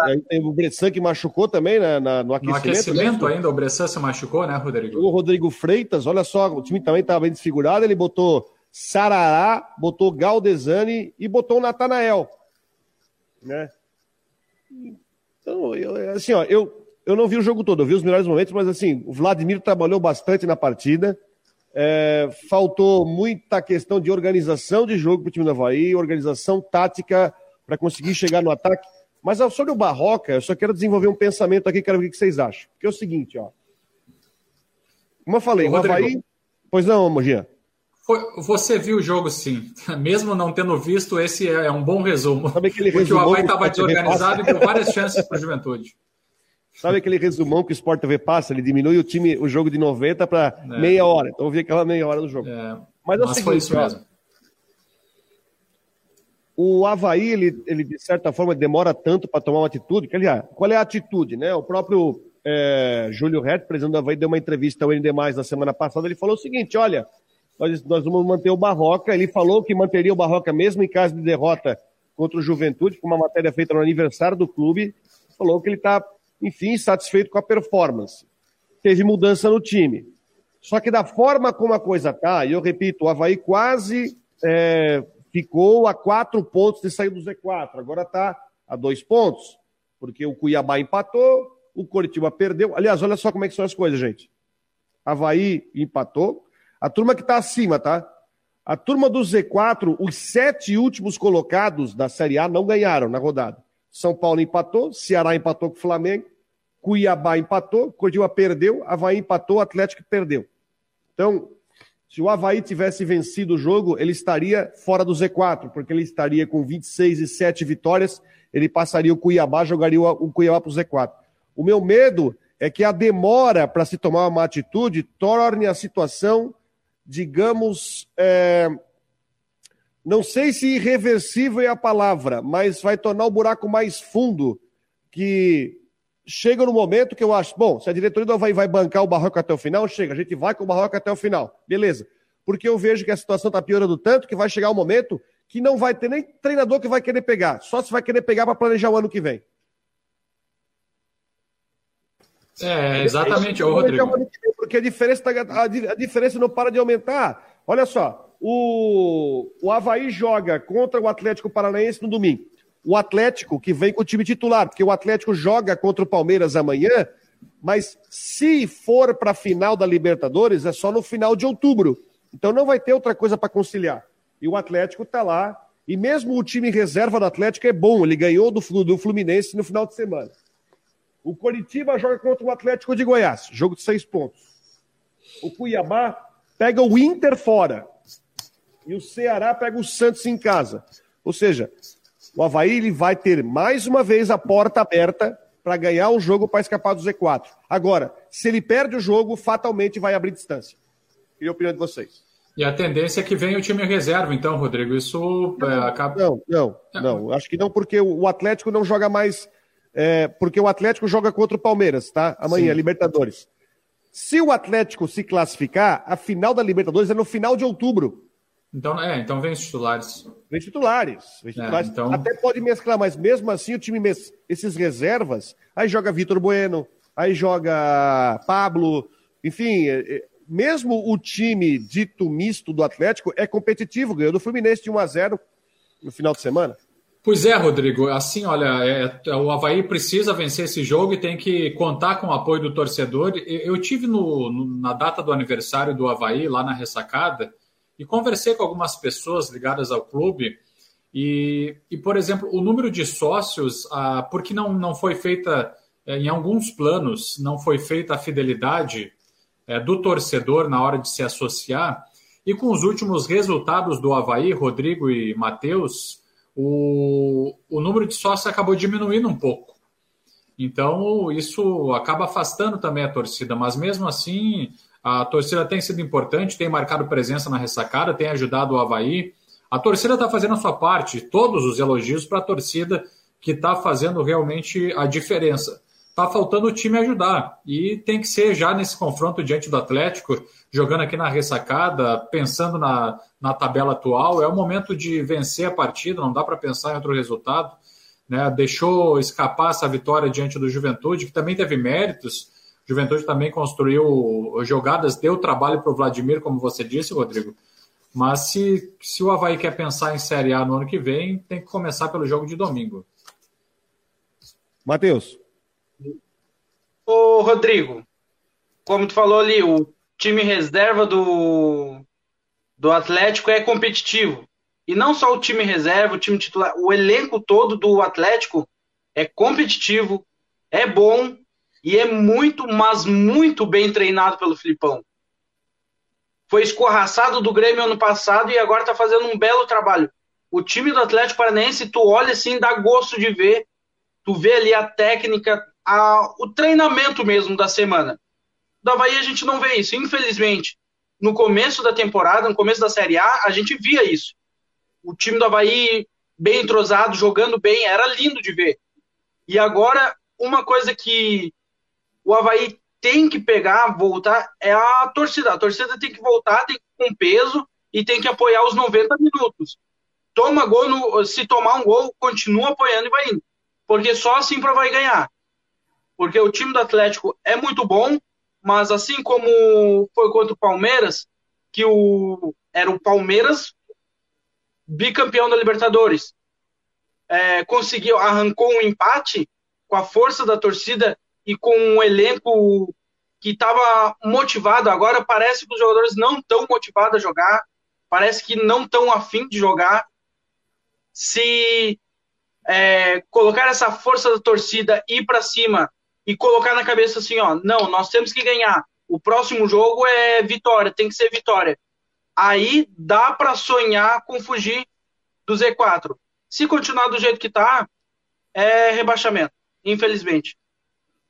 o Bressan que machucou também né, na, no aquecimento. No aquecimento né? ainda, o Bressan se machucou, né, Rodrigo? O Rodrigo Freitas, olha só, o time também estava bem desfigurado, ele botou Sarará, botou Galdesani e botou o Natanael, né? Então, eu, assim, ó, eu, eu não vi o jogo todo, eu vi os melhores momentos, mas assim, o Vladimir trabalhou bastante na partida, é, faltou muita questão de organização de jogo para o time do Havaí, organização tática para conseguir chegar no ataque. Mas sobre o Barroca, eu só quero desenvolver um pensamento aqui, quero ver o que vocês acham. Porque é o seguinte, ó. Como eu falei, o Havaí. Pois não, Mogia. Você viu o jogo sim. Mesmo não tendo visto, esse é um bom resumo. Sabe aquele Porque o Havaí estava desorganizado e deu várias chances para a juventude. Sabe aquele resumão que o Sport TV passa? Ele diminui o time, o jogo de 90 para é. meia hora. Então eu vi aquela meia hora do jogo. É. Mas, é o seguinte, foi isso mesmo. O Havaí, ele, ele, de certa forma, demora tanto para tomar uma atitude. Que, aliás, qual é a atitude, né? O próprio é, Júlio Rett, presidente do Havaí, deu uma entrevista ao ND+, na semana passada. Ele falou o seguinte, olha, nós, nós vamos manter o Barroca. Ele falou que manteria o Barroca mesmo em caso de derrota contra o Juventude, com uma matéria feita no aniversário do clube. Falou que ele está enfim, satisfeito com a performance. Teve mudança no time. Só que da forma como a coisa tá, e eu repito, o Havaí quase é, ficou a quatro pontos de sair do Z4. Agora está a dois pontos, porque o Cuiabá empatou, o Coritiba perdeu. Aliás, olha só como é que são as coisas, gente. Havaí empatou. A turma que está acima, tá? A turma do Z4, os sete últimos colocados da Série A não ganharam na rodada. São Paulo empatou, Ceará empatou com o Flamengo, Cuiabá empatou, Coritiba perdeu, Havaí empatou, Atlético perdeu. Então, se o Havaí tivesse vencido o jogo, ele estaria fora do Z4, porque ele estaria com 26 e 7 vitórias, ele passaria o Cuiabá, jogaria o Cuiabá para o Z4. O meu medo é que a demora para se tomar uma atitude torne a situação, digamos, é... não sei se irreversível é a palavra, mas vai tornar o buraco mais fundo, que chega no momento que eu acho, bom, se a diretoria do Havaí vai bancar o Barroco até o final, chega, a gente vai com o Barroco até o final, beleza. Porque eu vejo que a situação está piorando tanto que vai chegar um momento que não vai ter nem treinador que vai querer pegar, só se vai querer pegar para planejar o ano que vem. É, exatamente, é Rodrigo. Porque a diferença, tá, a diferença não para de aumentar. Olha só, o, o Havaí joga contra o Atlético Paranaense no domingo. O Atlético, que vem com o time titular, porque o Atlético joga contra o Palmeiras amanhã, mas se for para a final da Libertadores, é só no final de outubro. Então não vai ter outra coisa para conciliar. E o Atlético está lá. E mesmo o time reserva do Atlético é bom, ele ganhou do, do Fluminense no final de semana. O Coritiba joga contra o Atlético de Goiás, jogo de seis pontos. O Cuiabá pega o Inter fora. E o Ceará pega o Santos em casa. Ou seja, o Havaí ele vai ter mais uma vez a porta aberta para ganhar um jogo para escapar do Z4. Agora, se ele perde o jogo, fatalmente vai abrir distância. Queria a opinião de vocês. E a tendência é que venha o time reserva, então, Rodrigo. Isso é, acaba. Não, não, não. Acho que não, porque o Atlético não joga mais é, porque o Atlético joga contra o Palmeiras, tá? Amanhã, Sim. Libertadores. Se o Atlético se classificar, a final da Libertadores é no final de outubro. Então, é, então vem os titulares. Vem titulares. Vem é, titulares. É, então... Até pode mesclar, mas mesmo assim o time, mes... esses reservas, aí joga Vitor Bueno, aí joga Pablo, enfim, é, é, mesmo o time dito misto do Atlético é competitivo, ganhou do Fluminense de 1 a 0 no final de semana. Pois é, Rodrigo. Assim, olha, é, é, o Havaí precisa vencer esse jogo e tem que contar com o apoio do torcedor. Eu, eu tive no, no, na data do aniversário do Havaí, lá na ressacada, e conversei com algumas pessoas ligadas ao clube. E, e por exemplo, o número de sócios, ah, porque não, não foi feita, é, em alguns planos, não foi feita a fidelidade é, do torcedor na hora de se associar. E com os últimos resultados do Havaí, Rodrigo e Matheus o, o número de sócios acabou diminuindo um pouco. Então, isso acaba afastando também a torcida, mas mesmo assim, a torcida tem sido importante, tem marcado presença na ressacada, tem ajudado o Havaí. A torcida está fazendo a sua parte, todos os elogios para a torcida que está fazendo realmente a diferença. Está faltando o time ajudar, e tem que ser já nesse confronto diante do Atlético, jogando aqui na ressacada, pensando na, na tabela atual, é o momento de vencer a partida, não dá para pensar em outro resultado. Né? Deixou escapar essa vitória diante do Juventude, que também teve méritos. Juventude também construiu jogadas, deu trabalho para o Vladimir, como você disse, Rodrigo. Mas se, se o Havaí quer pensar em Série A no ano que vem, tem que começar pelo jogo de domingo. Matheus. Ô, Rodrigo, como tu falou ali, o time reserva do, do Atlético é competitivo. E não só o time reserva, o time titular, o elenco todo do Atlético é competitivo, é bom e é muito, mas muito bem treinado pelo Filipão. Foi escorraçado do Grêmio ano passado e agora está fazendo um belo trabalho. O time do Atlético Paranaense, tu olha assim, dá gosto de ver. Tu vê ali a técnica, a, o treinamento mesmo da semana. Da Havaí a gente não vê isso, infelizmente. No começo da temporada, no começo da Série A, a gente via isso. O time do Havaí bem entrosado, jogando bem, era lindo de ver. E agora, uma coisa que o Havaí tem que pegar, voltar, é a torcida. A torcida tem que voltar, tem que com peso e tem que apoiar os 90 minutos. Toma gol, no, se tomar um gol, continua apoiando e vai indo. Porque só assim para vai ganhar. Porque o time do Atlético é muito bom, mas assim como foi contra o Palmeiras, que o, era o Palmeiras bicampeão da Libertadores, é, conseguiu, arrancou um empate com a força da torcida e com um elenco que estava motivado. Agora parece que os jogadores não estão motivados a jogar, parece que não estão afim de jogar. Se é, colocar essa força da torcida ir para cima e colocar na cabeça assim, ó, não, nós temos que ganhar. O próximo jogo é vitória, tem que ser vitória. Aí dá para sonhar com fugir do Z4. Se continuar do jeito que tá, é rebaixamento, infelizmente.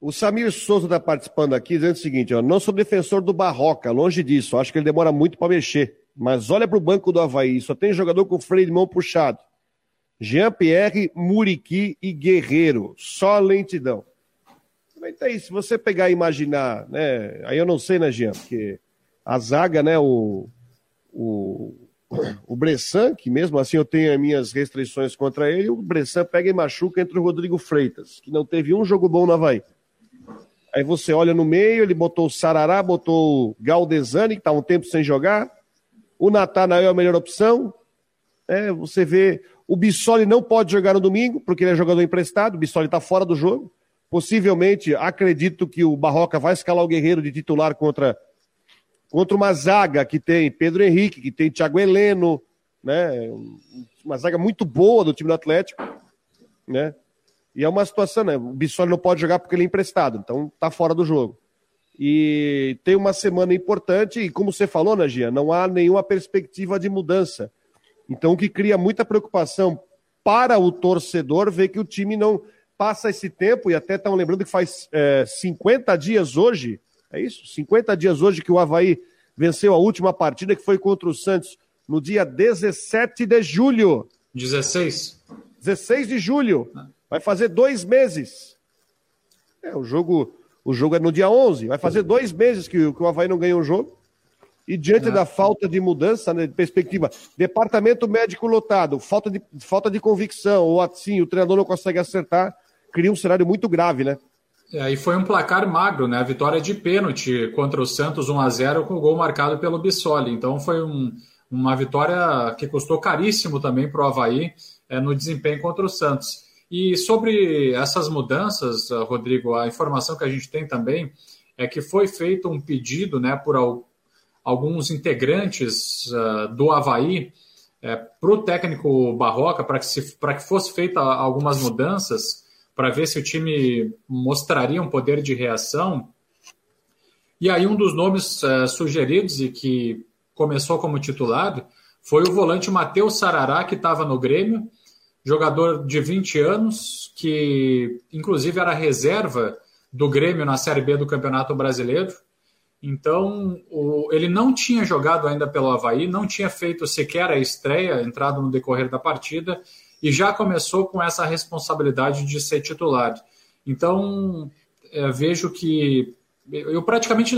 O Samir Souza está participando aqui dizendo o seguinte: ó, não sou defensor do Barroca, longe disso, acho que ele demora muito para mexer. Mas olha para o banco do Havaí, só tem jogador com freio de mão puxado. Jean-Pierre, Muriqui e Guerreiro, só lentidão. Aproveita aí, se você pegar e imaginar, né? Aí eu não sei, né, Jean? Porque a zaga, né? O, o, o Bressan, que mesmo assim eu tenho as minhas restrições contra ele, o Bressan pega e machuca entre o Rodrigo Freitas, que não teve um jogo bom na Havaí. Aí você olha no meio, ele botou o Sarará, botou o Galdesani, que está um tempo sem jogar, o Natanael é a melhor opção. É, você vê, o Bissoli não pode jogar no domingo, porque ele é jogador emprestado, o Bissoli está fora do jogo. Possivelmente, acredito que o Barroca vai escalar o Guerreiro de titular contra, contra uma zaga que tem Pedro Henrique, que tem Thiago Heleno, né? Uma zaga muito boa do time do Atlético, né? E é uma situação, né? O Bissoli não pode jogar porque ele é emprestado, então tá fora do jogo. E tem uma semana importante, e como você falou, né, Gia, não há nenhuma perspectiva de mudança. Então, o que cria muita preocupação para o torcedor ver que o time não passa esse tempo, e até estão lembrando que faz é, 50 dias hoje, é isso? 50 dias hoje que o Havaí venceu a última partida, que foi contra o Santos, no dia 17 de julho. 16. 16 de julho. Vai fazer dois meses. É, o jogo, o jogo é no dia 11. Vai fazer dois meses que, que o Havaí não ganhou o jogo. E diante é. da falta de mudança, né, de perspectiva, departamento médico lotado, falta de, falta de convicção, ou assim, o treinador não consegue acertar, cria um cenário muito grave, né? É, e foi um placar magro, né? A vitória de pênalti contra o Santos 1 a 0 com o gol marcado pelo Bissoli. Então foi um, uma vitória que custou caríssimo também para o Havaí é, no desempenho contra o Santos. E sobre essas mudanças, Rodrigo, a informação que a gente tem também é que foi feito um pedido né, por alguns integrantes uh, do Havaí é, para o técnico Barroca para que, se, que fosse feita algumas mudanças para ver se o time mostraria um poder de reação. E aí um dos nomes uh, sugeridos e que começou como titular foi o volante Matheus Sarará, que estava no Grêmio, jogador de 20 anos, que inclusive era reserva do Grêmio na Série B do Campeonato Brasileiro. Então, o, ele não tinha jogado ainda pelo Havaí, não tinha feito sequer a estreia, entrado no decorrer da partida, e já começou com essa responsabilidade de ser titular. Então, é, vejo que eu praticamente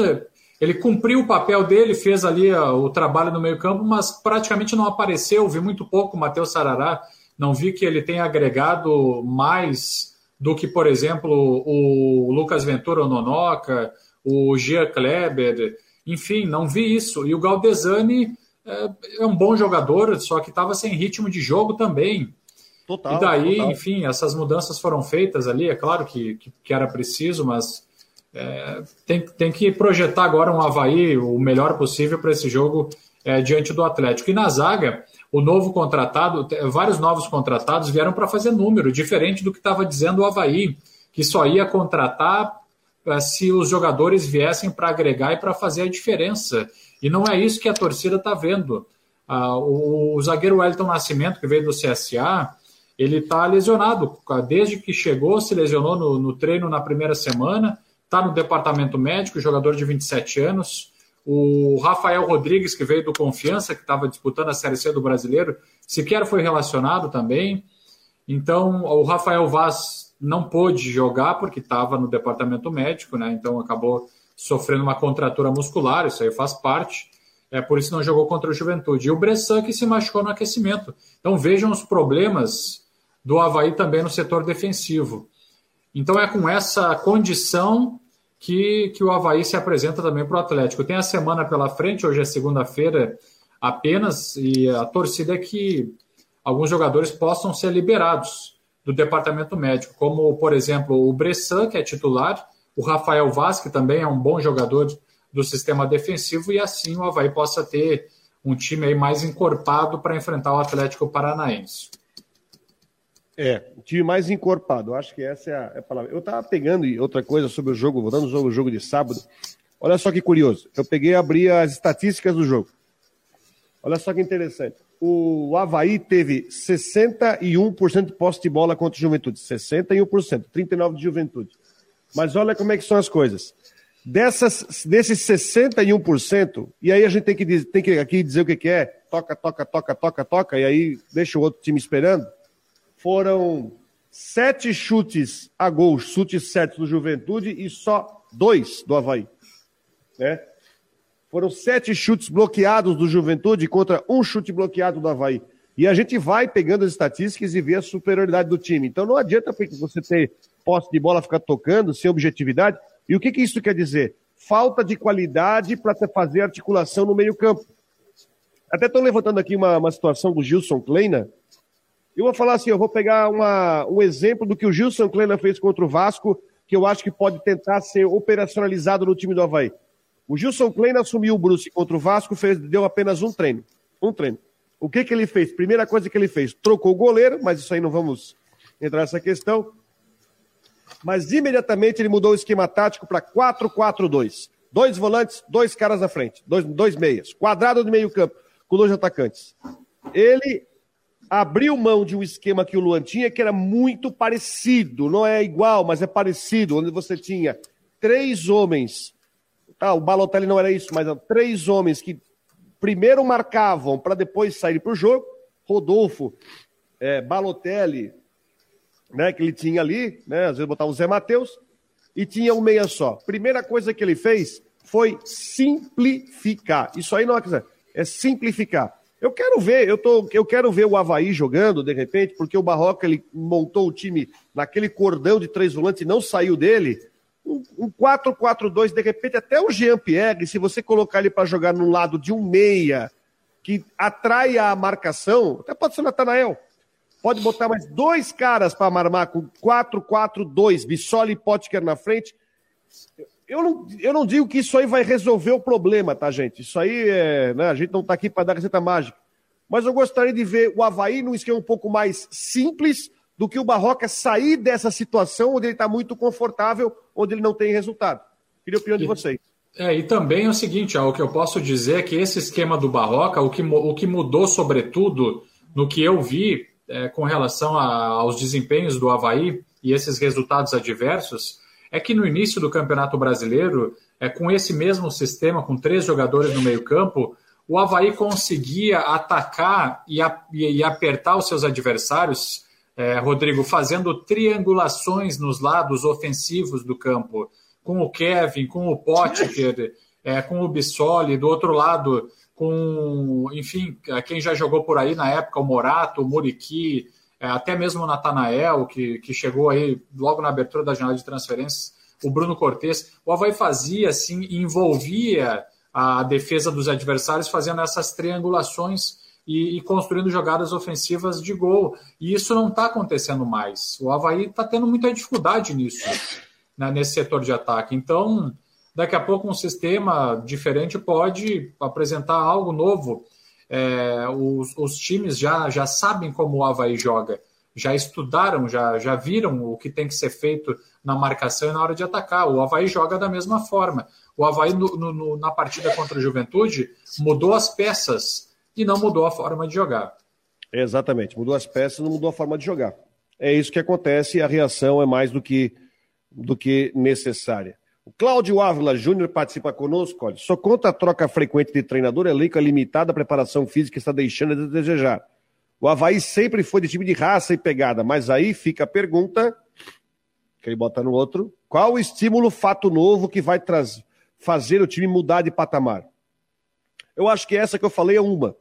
ele cumpriu o papel dele, fez ali o trabalho no meio-campo, mas praticamente não apareceu. Vi muito pouco o Matheus Sarará. Não vi que ele tenha agregado mais do que, por exemplo, o Lucas Ventura o Nonoca, o Gia Kleber. Enfim, não vi isso. E o Galdesani é, é um bom jogador, só que estava sem ritmo de jogo também. Total, e daí, total. enfim, essas mudanças foram feitas ali. É claro que, que, que era preciso, mas é, tem, tem que projetar agora um Havaí o melhor possível para esse jogo é, diante do Atlético. E na zaga, o novo contratado, vários novos contratados vieram para fazer número, diferente do que estava dizendo o Havaí, que só ia contratar é, se os jogadores viessem para agregar e para fazer a diferença. E não é isso que a torcida está vendo. Ah, o, zagueiro Wellington Nascimento, que veio do CSA, ele está lesionado. Desde que chegou, se lesionou no, no treino na primeira semana está no departamento médico, jogador de 27 anos. O Rafael Rodrigues, que veio do Confiança, que estava disputando a Série C do Brasileiro, sequer foi relacionado também. Então, o Rafael Vaz não pôde jogar porque estava no departamento médico, né? Então, acabou sofrendo uma contratura muscular, isso aí faz parte. É por isso não jogou contra o Juventude. E o Bressan que se machucou no aquecimento. Então, vejam os problemas do Havaí também no setor defensivo. Então é com essa condição que, que o Havaí se apresenta também para o Atlético. Tem a semana pela frente, hoje é segunda-feira apenas, e a torcida é que alguns jogadores possam ser liberados do departamento médico, como, por exemplo, o Bressan, que é titular, o Rafael Vaz, que também é um bom jogador do sistema defensivo, e assim o Havaí possa ter um time aí mais encorpado para enfrentar o Atlético Paranaense. É, time mais encorpado. Acho que essa é a, é a, palavra. Eu tava pegando outra coisa sobre o jogo, voltando sobre o jogo de sábado. Olha só que curioso. Eu peguei e abri as estatísticas do jogo. Olha só que interessante. O Havaí teve 61% de posse de bola contra o Juventude. 61%, 39% de Juventude. Mas olha como é que são as coisas. Dessas, desses 61%, e aí a gente tem que, tem que aqui dizer o que, que é, toca, toca, toca, toca, toca, e aí deixa o outro time esperando foram sete chutes a gol, chutes certos do Juventude e só dois do Havaí. Né? Foram sete chutes bloqueados do Juventude contra um chute bloqueado do Havaí. E a gente vai pegando as estatísticas e vê a superioridade do time. Então não adianta você ter posse de bola, ficar tocando, sem objetividade. E o que, que isso quer dizer? Falta de qualidade para fazer articulação no meio-campo. Até estou levantando aqui uma, uma situação do Gilson Kleina. Eu vou falar assim, eu vou pegar uma, um exemplo do que o Gilson Kleina fez contra o Vasco, que eu acho que pode tentar ser operacionalizado no time do Havaí. O Gilson Kleina assumiu o Bruce contra o Vasco, fez, deu apenas um treino. Um treino. O que, que ele fez? Primeira coisa que ele fez, trocou o goleiro, mas isso aí não vamos entrar nessa questão. Mas imediatamente ele mudou o esquema tático para 4-4-2. Dois volantes, dois caras na frente, dois, dois meias. Quadrado de meio campo, com dois atacantes. Ele abriu mão de um esquema que o Luan tinha, que era muito parecido. Não é igual, mas é parecido, onde você tinha três homens ah, o Balotelli não era isso, mas três homens que primeiro marcavam para depois sair para o jogo. Rodolfo, é, Balotelli, né, que ele tinha ali, né, às vezes botava o Zé Matheus, e tinha um meia só. Primeira coisa que ele fez foi simplificar. Isso aí não é, é simplificar. Eu quero ver, eu, tô, eu quero ver o Havaí jogando, de repente, porque o Barroca ele montou o time naquele cordão de três volantes e não saiu dele um 4-4-2, de repente até o Jean Pierre, se você colocar ele para jogar no lado de um meia, que atrai a marcação, até pode ser o Natanael, pode botar mais dois caras para marmar com 4-4-2, Bissoli e Potker na frente. Eu não, eu não digo que isso aí vai resolver o problema, tá, gente? Isso aí, é, né, a gente não está aqui para dar receita mágica. Mas eu gostaria de ver o Havaí num esquema um pouco mais simples, do que o Barroca sair dessa situação onde ele está muito confortável, onde ele não tem resultado. Queria a opinião de vocês. É, e também é o seguinte, ó, o que eu posso dizer é que esse esquema do Barroca, o que, o que mudou sobretudo no que eu vi é, com relação a, aos desempenhos do Havaí e esses resultados adversos, é que no início do Campeonato Brasileiro, é, com esse mesmo sistema, com três jogadores no meio campo, o Havaí conseguia atacar e, a, e apertar os seus adversários é, Rodrigo, fazendo triangulações nos lados ofensivos do campo, com o Kevin, com o Potker, é, com o Bissoli, do outro lado, com, enfim, quem já jogou por aí na época, o Morato, o Muriqui, é, até mesmo o Natanael, que, que chegou aí logo na abertura da janela de transferências, o Bruno Cortes. O Havaí fazia assim, envolvia a defesa dos adversários fazendo essas triangulações e, e, construindo jogadas ofensivas de gol. E isso não está acontecendo mais. O Havaí está tendo muita dificuldade nisso, né, nesse setor de ataque. Então, daqui a pouco, um sistema diferente pode apresentar algo novo. É, os, os, times já, já sabem como o Havaí joga, já estudaram, já, já viram o que tem que ser feito na marcação e na hora de atacar. O Havaí joga da mesma forma. O Havaí, no, no, na partida contra a Juventude, mudou as peças e não mudou a forma de jogar. Exatamente, mudou as peças, não mudou a forma de jogar. É isso que acontece e a reação é mais do que, do que necessária. O Cláudio Ávila Júnior participa conosco. Olha, só conta a troca frequente de treinador, elenco é limitada, a preparação física está deixando de desejar. O Havaí sempre foi de time de raça e pegada, mas aí fica a pergunta, que ele bota no outro, qual o estímulo fato novo que vai fazer o time mudar de patamar? Eu acho que essa que eu falei é uma.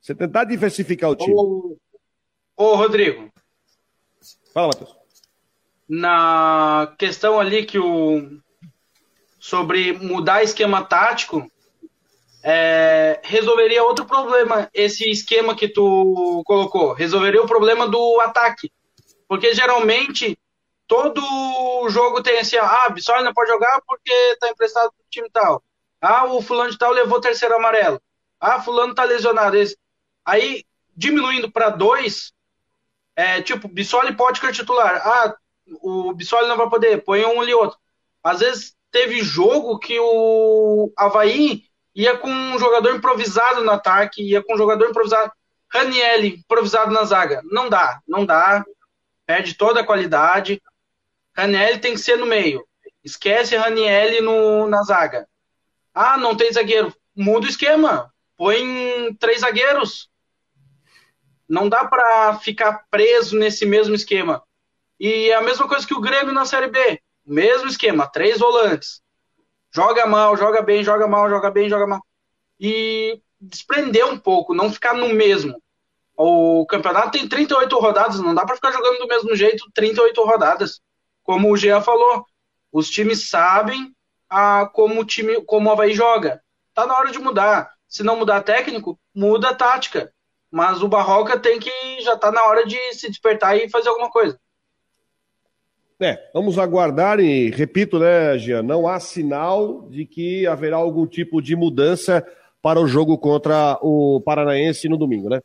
Você tentar diversificar o time. Ô, ô Rodrigo. Fala, Matheus. Na questão ali que o. Sobre mudar esquema tático, é, resolveria outro problema. Esse esquema que tu colocou. Resolveria o problema do ataque. Porque geralmente todo jogo tem assim, ah, Bissoli não pode jogar porque tá emprestado pro time tal. Ah, o fulano de tal levou terceiro amarelo. Ah, fulano tá lesionado. Aí, diminuindo para dois, é, tipo, Bissoli pode ser titular. Ah, o Bissoli não vai poder, põe um ali outro. Às vezes teve jogo que o Havaí ia com um jogador improvisado no ataque, ia com um jogador improvisado. Raniel improvisado na zaga. Não dá, não dá. Perde toda a qualidade. Raniel tem que ser no meio. Esquece Raniel no, na zaga. Ah, não tem zagueiro. Muda o esquema. Põe três zagueiros. Não dá para ficar preso nesse mesmo esquema. E é a mesma coisa que o Grêmio na Série B. Mesmo esquema, três volantes. Joga mal, joga bem, joga mal, joga bem, joga mal. E desprender um pouco, não ficar no mesmo. O campeonato tem 38 rodadas, não dá para ficar jogando do mesmo jeito 38 rodadas. Como o Jean falou, os times sabem a como o time, como o Havaí joga. Tá na hora de mudar. se não mudar técnico, muda a tática. Mas o Barroca tem que já tá na hora de se despertar e fazer alguma coisa. É, vamos aguardar e repito, né, Jean, não há sinal de que haverá algum tipo de mudança para o jogo contra o Paranaense no domingo, né?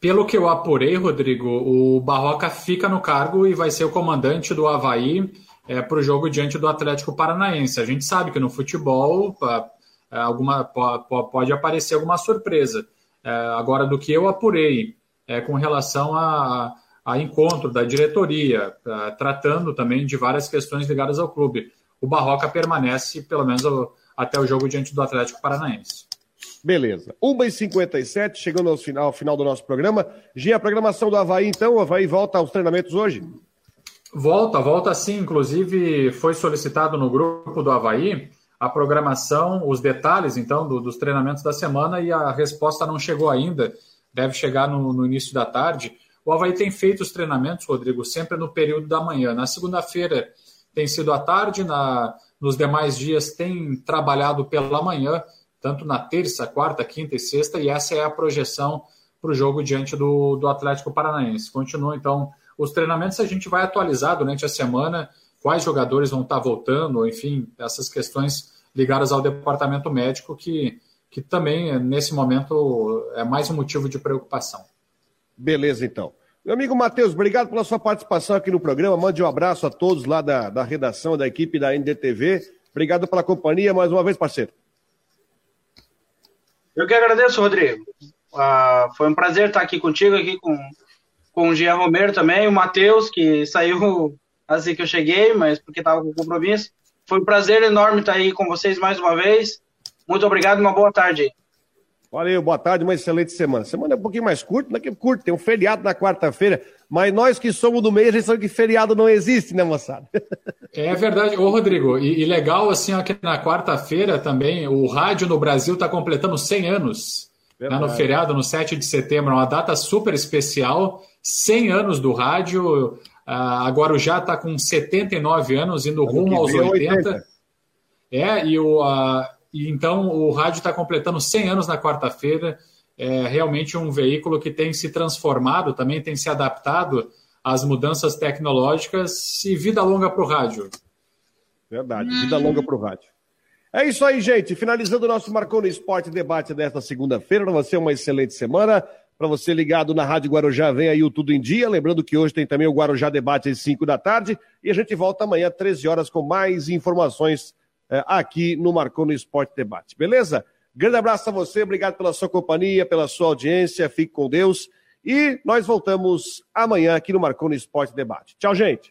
Pelo que eu apurei, Rodrigo, o Barroca fica no cargo e vai ser o comandante do Havaí é, para o jogo diante do Atlético Paranaense. A gente sabe que no futebol alguma, pode aparecer alguma surpresa. É, agora, do que eu apurei é, com relação a, a encontro da diretoria, é, tratando também de várias questões ligadas ao clube, o Barroca permanece, pelo menos, até o jogo diante do Atlético Paranaense. Beleza. 1h57, chegando ao final, ao final do nosso programa. Gia, a programação do Havaí, então, o Havaí volta aos treinamentos hoje? Volta, volta sim. Inclusive, foi solicitado no grupo do Havaí a programação, os detalhes, então, do, dos treinamentos da semana e a resposta não chegou ainda, deve chegar no, no início da tarde. O Havaí tem feito os treinamentos, Rodrigo, sempre no período da manhã. Na segunda-feira tem sido à tarde, na, nos demais dias tem trabalhado pela manhã tanto na terça, quarta, quinta e sexta, e essa é a projeção para o jogo diante do, do Atlético Paranaense. Continua, então, os treinamentos a gente vai atualizar durante a semana, quais jogadores vão estar voltando, enfim, essas questões ligadas ao departamento médico, que, que também, nesse momento, é mais um motivo de preocupação. Beleza, então. Meu amigo Matheus, obrigado pela sua participação aqui no programa. Mande um abraço a todos lá da, da redação, da equipe da NDTV. Obrigado pela companhia mais uma vez, parceiro. Eu que agradeço, Rodrigo. Uh, foi um prazer estar aqui contigo, aqui com, com o Jean Romero também, o Matheus, que saiu assim que eu cheguei, mas porque estava com compromisso. Foi um prazer enorme estar aí com vocês mais uma vez. Muito obrigado, uma boa tarde. Valeu, boa tarde, uma excelente semana. Semana é um pouquinho mais curta, não é que é curto, tem um feriado na quarta-feira, mas nós que somos do meio, a gente sabe que feriado não existe, né, moçada? É verdade. Ô, Rodrigo, e, e legal, assim, ó, que na quarta-feira também, o rádio no Brasil está completando 100 anos. Né, no feriado, no 7 de setembro, é uma data super especial, 100 anos do rádio, uh, agora já está com 79 anos, indo rumo aos 80. 80. É, e, o, uh, e então o rádio está completando 100 anos na quarta-feira, é realmente um veículo que tem se transformado, também tem se adaptado às mudanças tecnológicas e vida longa para o rádio. Verdade, vida longa para o rádio. É isso aí, gente. Finalizando o nosso Marcou no Esporte debate desta segunda-feira. Para você, uma excelente semana. Para você ligado na Rádio Guarujá, vem aí o Tudo em Dia. Lembrando que hoje tem também o Guarujá Debate às 5 da tarde. E a gente volta amanhã, às 13 horas, com mais informações aqui no Marcou no Esporte Debate. Beleza? Grande abraço a você, obrigado pela sua companhia, pela sua audiência. Fique com Deus. E nós voltamos amanhã aqui no Marconi Esporte Debate. Tchau, gente.